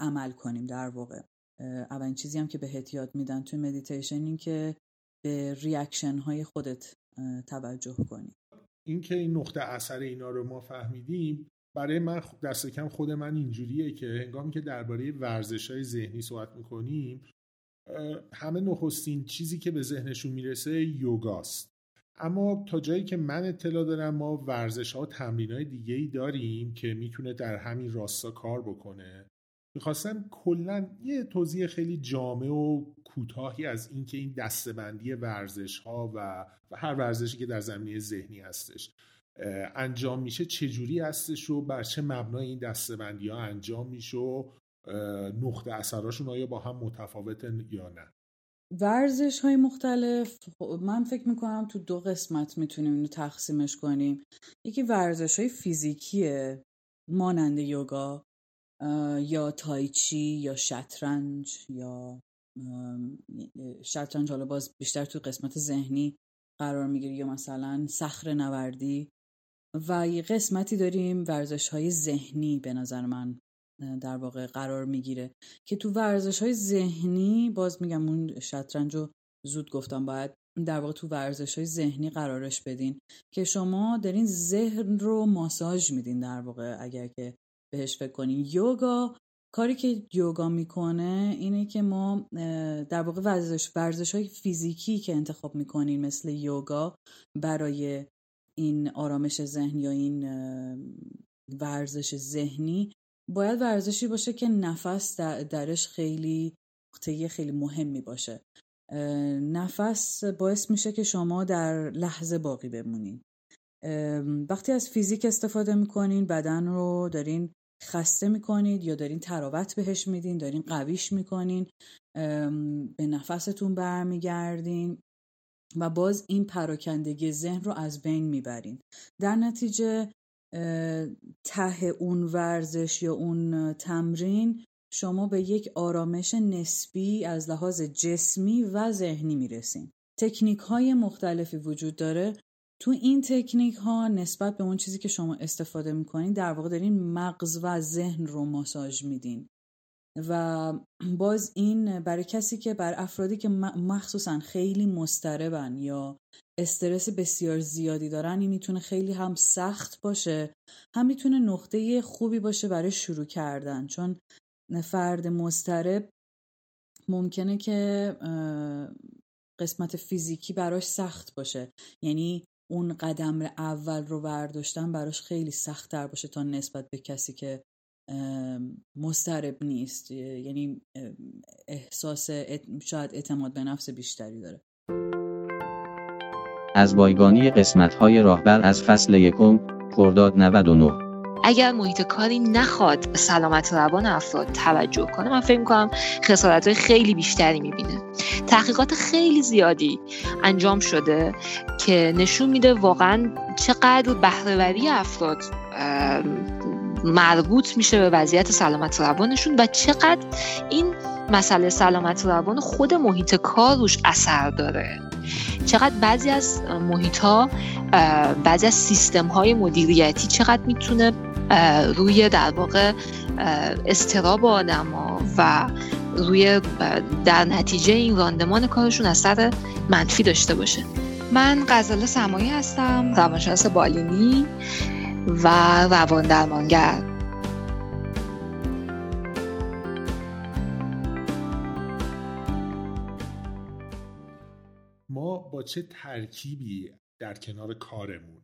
عمل کنیم در واقع. اولین چیزی هم که بهت یاد میدن توی مدیتیشن این که به reaction های خودت توجه کنی. اینکه این نقطه اثر اینا رو ما فهمیدیم برای من دست کم خود من اینجوریه که هنگامی که درباره ورزش های ذهنی صحبت می‌کنیم همه نخستین چیزی که به ذهنشون می‌رسه یوگاست اما تا جایی که من اطلاع دارم ما ورزش ها و تمرین های دیگه ای داریم که می‌تونه در همین راستا کار بکنه. می‌خواستم کلا یه توضیح خیلی جامع و کوتاهی از اینکه این دستبندی ورزش ها و, هر ورزشی که در زمینه ذهنی هستش انجام میشه چجوری هستش و بر چه مبنای این دستبندی ها انجام میشه و نقطه اثراشون آیا با هم متفاوت یا نه؟ ورزش های مختلف خب، من فکر می‌کنم تو دو قسمت می‌تونیم اینو تقسیمش کنیم. یکی ورزش های فیزیکیه مانند یوگا. یا تایچی یا شطرنج یا شطرنج حالا باز بیشتر توی قسمت ذهنی قرار می‌گیره. یا مثلا صخر نوردی. و یه قسمتی داریم ورزش های ذهنی به نظر من در واقع قرار می‌گیره. که تو ورزش های ذهنی باز میگم اون شطرنج رو زود گفتم باید در واقع تو ورزش های ذهنی قرارش بدین. که شما دارین ذهن رو ماساژ میدین در واقع اگر که بهش فکر کنین یوگا کاری که یوگا می‌کنه اینه که ما در واقع ورزش ورزش های فیزیکی که انتخاب می‌کنیم مثل یوگا برای این آرامش ذهن یا این ورزش ذهنی باید ورزشی باشه که نفس درش خیلی نقطه خیلی مهمی باشه. نفس باعث میشه که شما در لحظه باقی بمونین. وقتی از فیزیک استفاده می‌کنین بدن رو دارین خسته می‌کنید یا دارین تراوت بهش میدین دارین قویش می‌کنین به نفستون برمیگردین و باز این پراکندگی ذهن رو از بین می‌برین. در نتیجه ته اون ورزش یا اون تمرین شما به یک آرامش نسبی از لحاظ جسمی و ذهنی می‌رسین. تکنیک های مختلفی وجود داره تو این تکنیک ها نسبت به اون چیزی که شما استفاده می‌کنین در واقع دارین مغز و ذهن رو ماساژ میدین. و باز این برای کسی که بر افرادی که مخصوصا خیلی مستربن یا استرس بسیار زیادی دارن این می‌تونه خیلی هم سخت باشه. هم می‌تونه نقطه خوبی باشه برای شروع کردن. چون فرد مسترب ممکنه که قسمت فیزیکی براش سخت باشه. یعنی اون قدم اول رو برداشتن براش خیلی سخت تر باشه تا نسبت به کسی که مسترب نیست. یعنی احساس شاید اعتماد به نفس بیشتری داره. از بایگانی قسمت های راهبر از فصل یکم خرداد 99 اگر محیط کاری نخواد به سلامت روان افراد توجه کنه من فکر می‌کنم خسارت های خیلی بیشتری می‌بینه. تحقیقات خیلی زیادی انجام شده که نشون میده واقعا چقدر بهرهوری افراد مربوط میشه به وضعیت سلامت روانشون و چقدر این مسئله سلامت روان خود محیط کار روش اثر داره. چقدر بعضی از محیط ها بعضی از سیستم های مدیریتی چقدر می‌تونه روی در واقع استراب آدم ها و روی در نتیجه این راندمان کارشون اثر منفی داشته باشه. من غزال سمایی هستم. روانشناس بالینی و روان درمانگر. با چه ترکیبی در کنار کارمون؟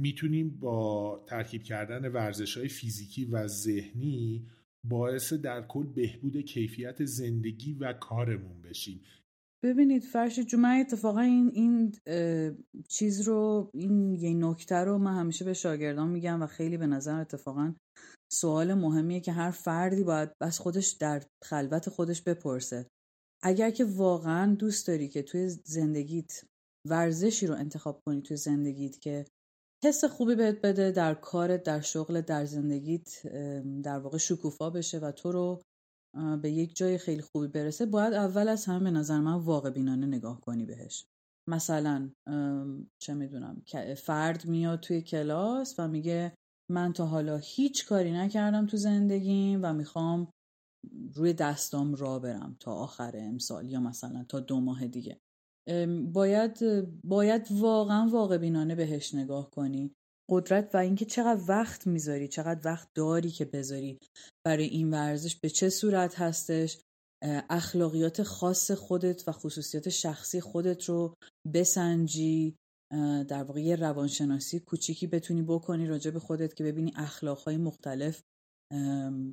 می‌تونیم با ترکیب کردن ورزش های فیزیکی و ذهنی باعث در کل بهبود کیفیت زندگی و کارمون بشیم. ببینید فرشید جو من اتفاقا این این چیز رو این یه نکته رو من همیشه به شاگردان میگم و خیلی به نظر اتفاقا سوال مهمیه که هر فردی باید بس خودش در خلوت خودش بپرسه. اگر که واقعا دوست داری که توی زندگیت ورزشی رو انتخاب کنی توی زندگیت که حس خوبی بهت بده در کارت در شغل در زندگیت در واقع شکوفا بشه و تو رو به یک جای خیلی خوبی برسه. باید اول از همه به نظر من واقع بینانه نگاه کنی بهش. مثلا چه می‌دونم فرد میاد توی کلاس و میگه من تا حالا هیچ کاری نکردم تو زندگیم و می‌خوام روی دستام را برم تا آخر امسال یا مثلا تا دو ماه دیگه. باید باید واقعا واقع بینانه بهش نگاه کنی. قدرت و اینکه چقدر وقت می‌ذاری چقدر وقت داری که بذاری. برای این ورزش به چه صورت هستش؟ اخلاقیات خاص خودت و خصوصیات شخصی خودت رو بسنجی. در واقع یه روانشناسی کوچیکی بتونی بکنی راجع به خودت که ببینی اخلاقهای مختلف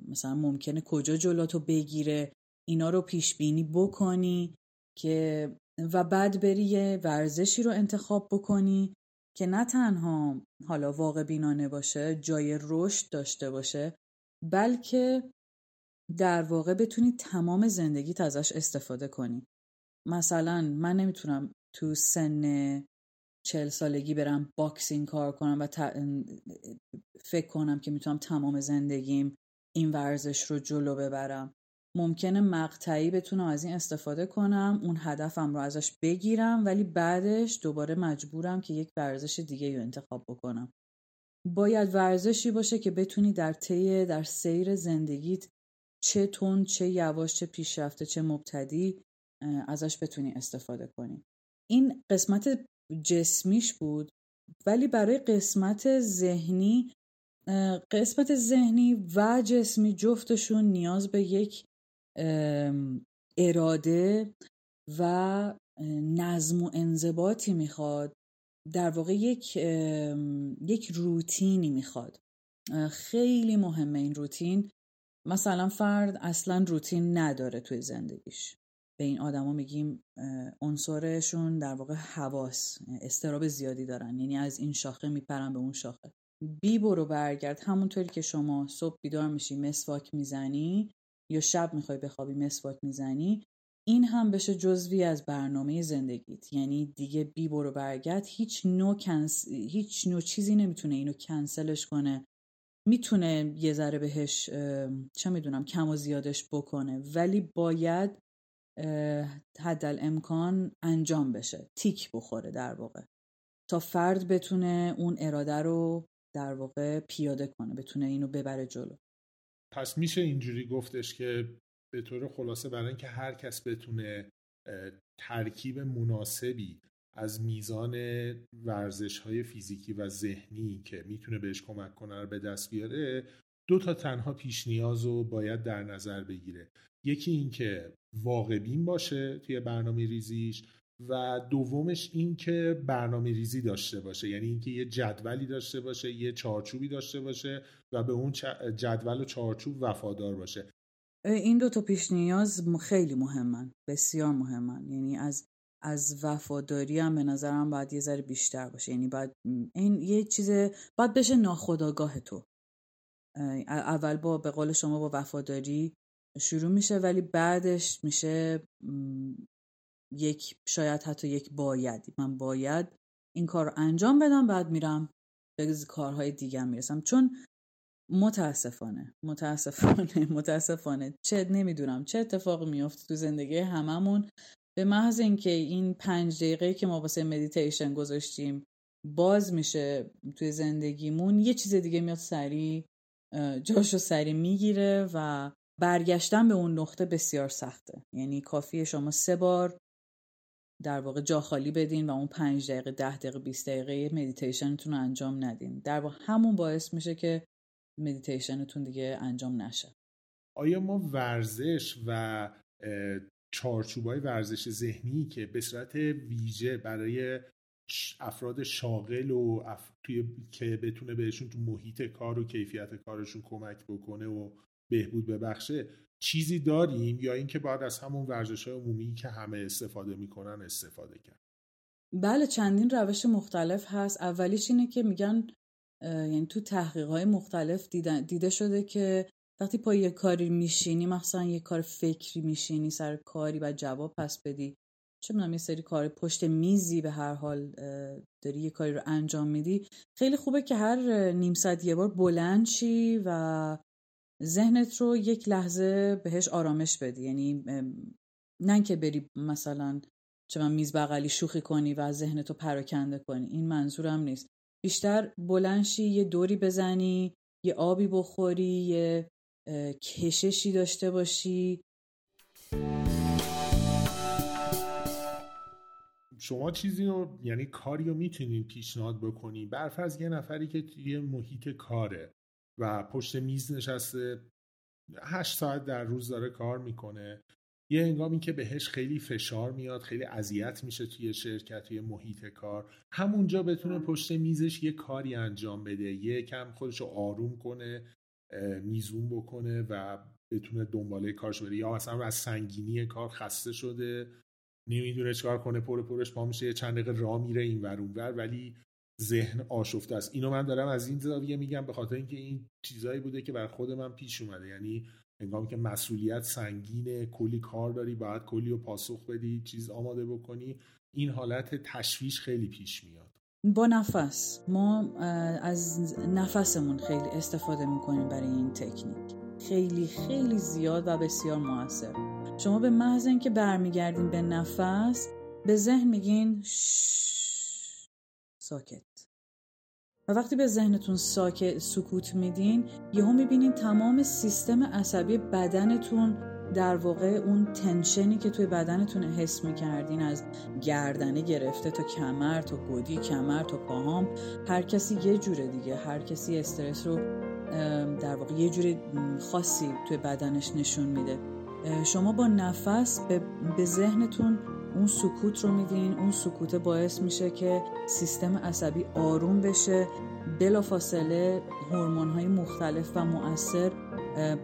مثلا ممکنه کجا جلاتو بگیره. اینا رو پیش بینی بکنی که و بعد بری یه ورزشی رو انتخاب بکنی که نه تنها حالا واقع بینانه باشه جای رشد داشته باشه بلکه در واقع بتونی تمام زندگیت ازش استفاده کنی. مثلا من نمی‌تونم تو سن چل سالگی برم boxing کار کنم و فکر کنم که می‌تونم تمام زندگیم این ورزش رو جلو ببرم. ممکنه مقطعی بتونم از این استفاده کنم اون هدفم رو ازش بگیرم ولی بعدش دوباره مجبورم که یک ورزش دیگه رو انتخاب بکنم. باید ورزشی باشه که بتونی در طی در سیر زندگیت چه تون چه یواش چه پیشرفته چه مبتدی ازش بتونی استفاده کنی. این قسمت جسمیش بود ولی برای قسمت ذهنی قسمت ذهنی و جسمی جفتشون نیاز به یک اراده و نظم و انضباطی می‌خواد. در واقع یک یک روتینی می‌خواد. خیلی مهمه این روتین. مثلا فرد اصلا روتین نداره توی زندگیش. به این آدما میگیم عنصرشون در واقع حواس استراب زیادی دارن. یعنی از این شاخه میپرن به اون شاخه. بی برو برگرد. همونطوری که شما صبح بیدار میشی مسواک می‌زنی یا شب می‌خوای بخوابی مسواک می‌زنی این هم بشه جزوی از برنامه زندگیت. یعنی دیگه بی برو برگرد هیچ نوع, کنس... هیچ نوع چیزی نمی‌تونه اینو کنسلش کنه. می‌تونه یه ذره بهش چه می‌دونم کم و زیادش بکنه. ولی باید حد امکان انجام بشه. تیک بخوره در واقع. تا فرد بتونه اون اراده رو در واقع پیاده کنه بتونه اینو ببره جلو. پس میشه اینجوری گفتش که به طور خلاصه برای اینکه هر کس بتونه ترکیب مناسبی از میزان ورزش های فیزیکی و ذهنی که می‌تونه بهش کمک کنه رو به دست بیاره دو تا تنها پیش نیاز رو باید در نظر بگیره. یکی اینکه واقع بین باشه توی برنامه ریزیش و دومش این که برنامه ریزی داشته باشه. یعنی اینکه یه جدولی داشته باشه یه چارچوبی داشته باشه و به اون جدول و چارچوب وفادار باشه. این دو تا پیش نیاز خیلی مهمن بسیار مهمن. یعنی از از وفاداری هم به نظرم باید یه ذره بیشتر باشه. یعنی باید این یه چیز باید بشه ناخداگاه تو. اول با به قول شما با وفاداری شروع میشه ولی بعدش میشه یک شاید حتی یک باید من باید این کار رو انجام بدم بعد میرم به کارهای دیگه می‌رسم. چون متاسفانه متاسفانه متاسفانه چه نمی‌دونم چه اتفاقی میافته تو زندگی هممون. به محض اینکه این پنج دقیقه که ما واسه مدیتیشن گذاشتیم باز میشه توی زندگیمون یه چیز دیگه میاد سریع جاشو سری می‌گیره و برگشتن به اون نقطه بسیار سخته. یعنی کافیه شما سه بار در واقع جا خالی بدین و اون پنج دقیقه ده دقیقه 20 دقیقه مدیتیشنتون رو انجام ندین. در واقع همون باعث میشه که مدیتیشنتون دیگه انجام نشه. آیا ما ورزش و چارچوبای ورزش ذهنی که به صورت ویژه برای افراد شاغل و توی که بتونه بهشون تو محیط کار و کیفیت کارشون کمک بکنه و بهبود ببخشه چیزی داریم یا اینکه باید از همون ورزش های عمومی که همه استفاده می‌کنن استفاده کرد؟ بله چندین روش مختلف هست. اولیش اینه که میگن یعنی تو تحقیق های مختلف دیده شده که وقتی پای یه کاری میشینی مثلا یه کار فکری میشینی سر کاری و جواب پس بدی. چه می‌دونم یه سری کار پشت میزی به هر حال داری یه کاری رو انجام میدی. خیلی خوبه که هر نیم ساعت یه بار بلند شی و ذهنت رو یک لحظه بهش آرامش بدی. یعنی نه که بری مثلا چه من میز بغلی شوخی کنی و ذهنتو پراکنده کنی. این منظورم نیست. بیشتر بلنشی یه دوری بزنی یه آبی بخوری یه کششی داشته باشی. شما چیزی رو یعنی کاری رو می‌تونین پیشنهاد بکنی. برفرض یه نفری که توی محیط کاره. و پشت میز نشسته. هشت ساعت در روز داره کار می‌کنه. یه هنگامی که بهش خیلی فشار میاد خیلی اذیت میشه توی شرکت توی محیط کار. همونجا بتونه پشت میزش یه کاری انجام بده. یه کم خودشو آروم کنه میزون بکنه و بتونه دنباله کارش بره. یا مثلا از سنگینی کار خسته شده نمی‌دونه چکار کنه پر پرش پا میشه یه چند دقیقه راه میره این ور ور ولی ذهن آشفته است. اینو من دارم از این زاویه میگم به خاطر اینکه این چیزایی بوده که بر خود من پیش اومده. یعنی هنگامی که مسئولیت سنگینه کلی کار داری باید کلی رو پاسخ بدی چیز آماده بکنی این حالت تشویش خیلی پیش میاد. با نفس. ما از نفسمون خیلی استفاده می‌کنیم برای این تکنیک. خیلی خیلی زیاد و بسیار موثر. شما به محض اینکه برمیگردین به نفس به ذهن میگین ساکت. و وقتی به ذهنتون ساکت سکوت میدین یهو می‌بینین تمام سیستم عصبی بدنتون در واقع اون تنشنی که توی بدنتون حس می‌کردین از گردنه گرفته تا کمر تا گودی کمر تا پاهام هر کسی یه جوره دیگه هر کسی استرس رو در واقع یه جوری خاصی توی بدنش نشون میده. شما با نفس به ذهنتون اون سکوت رو میدین اون سکوت باعث میشه که سیستم عصبی آروم بشه. بلافاصله هورمون های مختلف و مؤثر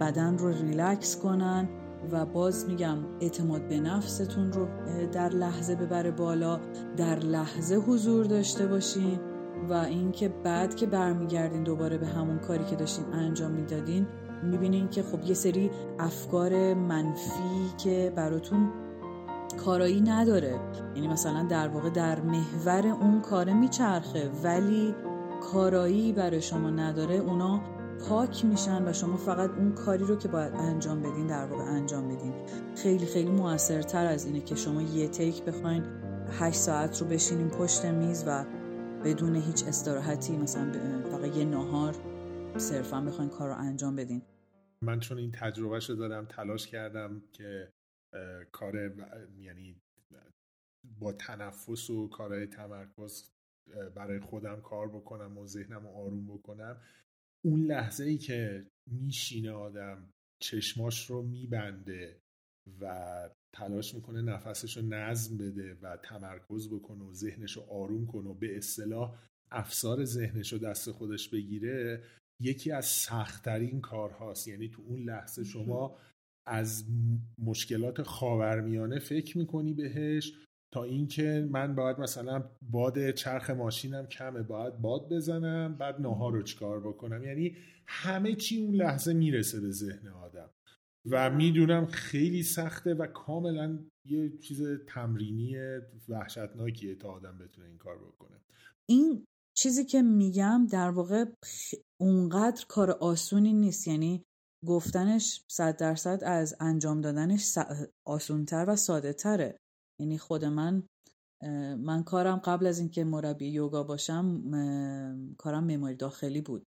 بدن رو ریلکس کنن و باز میگم اعتماد به نفستون رو در لحظه ببره بالا در لحظه حضور داشته باشین و اینکه بعد که برمیگردین دوباره به همون کاری که داشتین انجام می‌دادین می‌بینین که خب یه سری افکار منفی که براتون کارایی نداره. یعنی مثلا در واقع در محور اون کاره میچرخه ولی کارایی برای شما نداره. اونا پاک میشن و شما فقط اون کاری رو که باید انجام بدین در واقع انجام بدین خیلی خیلی موثرتر از اینه که شما یه تیک بخواین هشت ساعت رو بشینین پشت میز و بدون هیچ استراحتی مثلا فقط یه نهار صرفا بخواین کار رو انجام بدین. من چون این تجربه رو دارم تلاش کردم که کار یعنی با تنفس و کارهای تمرکز برای خودم کار بکنم و ذهنم رو آروم بکنم. اون لحظه ای که میشینه آدم چشماش رو میبنده و تلاش می‌کنه نفسش رو نظم بده و تمرکز بکنه و ذهنش رو آروم کنه و به اصطلاح افسار ذهنش رو دست خودش بگیره یکی از سختترین کارهاست. یعنی تو اون لحظه شما از مشکلات خاورمیانه فکر می‌کنی بهش تا اینکه من باید مثلا باد چرخ ماشینم کمه باید باد بزنم بعد ناهار رو چکار بکنم؟ یعنی همه چی اون لحظه می‌رسه به ذهن آدم. و می‌دونم خیلی سخته و کاملا یه چیز تمرینی وحشتناکیه تا آدم بتونه این کار بکنه. این چیزی که میگم در واقع اونقدر کار آسونی نیست. یعنی گفتنش صد درصد از انجام دادنش آسونتر و ساده تره یعنی خود من من کارم قبل از اینکه مربی یوگا باشم کارم مموری داخلی بود.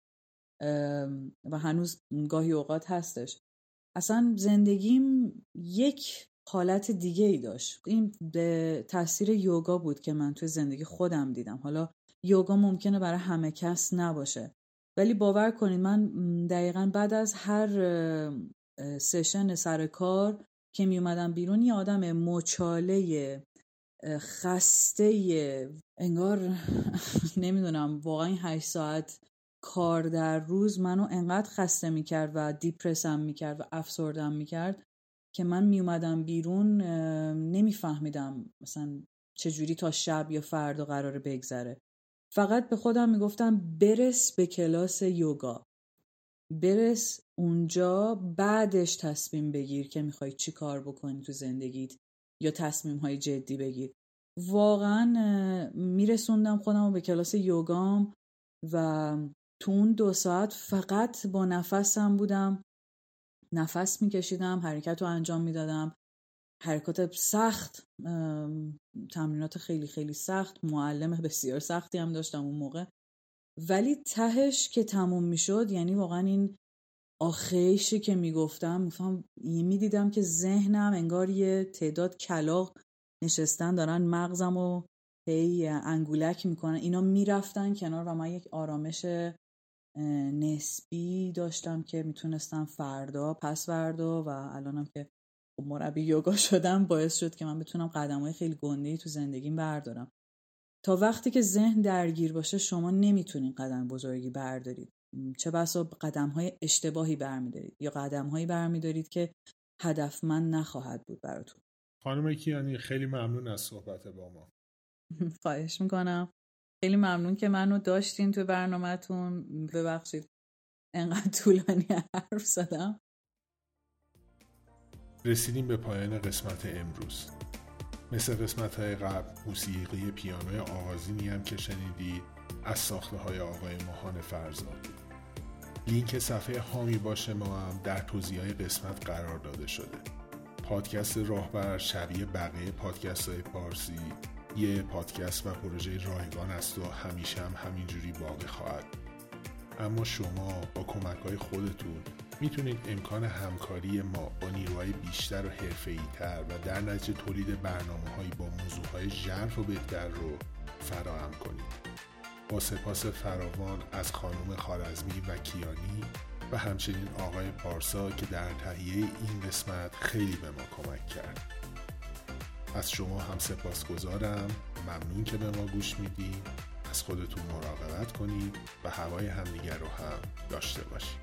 و هنوز گاهی اوقات هستش. اصلا زندگیم یک حالت دیگه ای داشت. این به تاثیر یوگا بود که من توی زندگی خودم دیدم. حالا یوگا ممکنه برای همه کس نباشه. ولی باور کنید من دقیقا بعد از هر سشن سر کار که می اومدم بیرون یه آدم مچاله خسته انگار نمی‌دونم واقعا این هشت ساعت کار در روز منو انقدر خسته می‌کرد و دیپرسم می‌کرد و افسردم می‌کرد که من میومدم بیرون نمیفهمیدم مثلا چجوری تا شب یا فردا قراره بگذره. فقط به خودم می‌گفتم برس به کلاس یوگا. برس اونجا بعدش تصمیم بگیر که می‌خوای چی کار بکنی تو زندگیت یا تصمیم های جدی بگیر. واقعا میرسوندم خودم به کلاس یوگام و تو اون دو ساعت فقط با نفسم بودم. نفس میکشیدم حرکت رو انجام می‌دادم. حرکات سخت تمرینات خیلی خیلی سخت معلم بسیار سختی هم داشتم اون موقع. ولی تهش که تموم می‌شد یعنی واقعا این آخیشی که می‌گفتم میفهم می‌دیدم که ذهنم انگار یه تعداد کلاق نشستن دارن مغزم و هی انگولک می‌کنن. اینا می‌رفتن کنار و من یک آرامش نسبی داشتم که می‌تونستم فردا پس فردا و الانم که مربی یوگا شدم باعث شد که من بتونم قدم های خیلی گنده تو زندگیم بردارم. تا وقتی که ذهن درگیر باشه شما نمی‌تونید قدم بزرگی بردارید. چه بسا قدم های اشتباهی برمیدارید یا قدم هایی برمیدارید که هدفمند نخواهد بود براتون. خانم کیانی خیلی ممنون از صحبت با ما. خواهش می‌کنم. خیلی ممنون که منو داشتین تو برنامهتون. ببخشید انقدر طولانی حرف زدم. رسیدیم به پایان قسمت امروز. مثل قسمت های قبل موسیقی پیانوی آغازینی هم که شنیدید از ساخته های آقای ماهان فرزاد. لینک صفحه هامی باشه ما هم در توضیح قسمت قرار داده شده. پادکست راهبر شبیه بقیه پادکست های پارسی یه پادکست و پروژه رایگان است و همیشه هم همینجوری باقی خواهد. اما شما با کمک های خودتون می‌تونید امکان همکاری ما با نیروهای بیشتر و حرفه‌ای تر و در نتیجه تولید برنامه هایی با موضوع های ژرف و بهتر رو فراهم کنید. با سپاس فراوان از خانم خارزمی و کیانی و همچنین آقای پارسا که در تهیه این قسمت خیلی به ما کمک کرد. از شما هم سپاس گذارم ممنون که به ما گوش میدین. از خودتون مراقبت کنید و هوای همدیگر رو هم داشته باشید.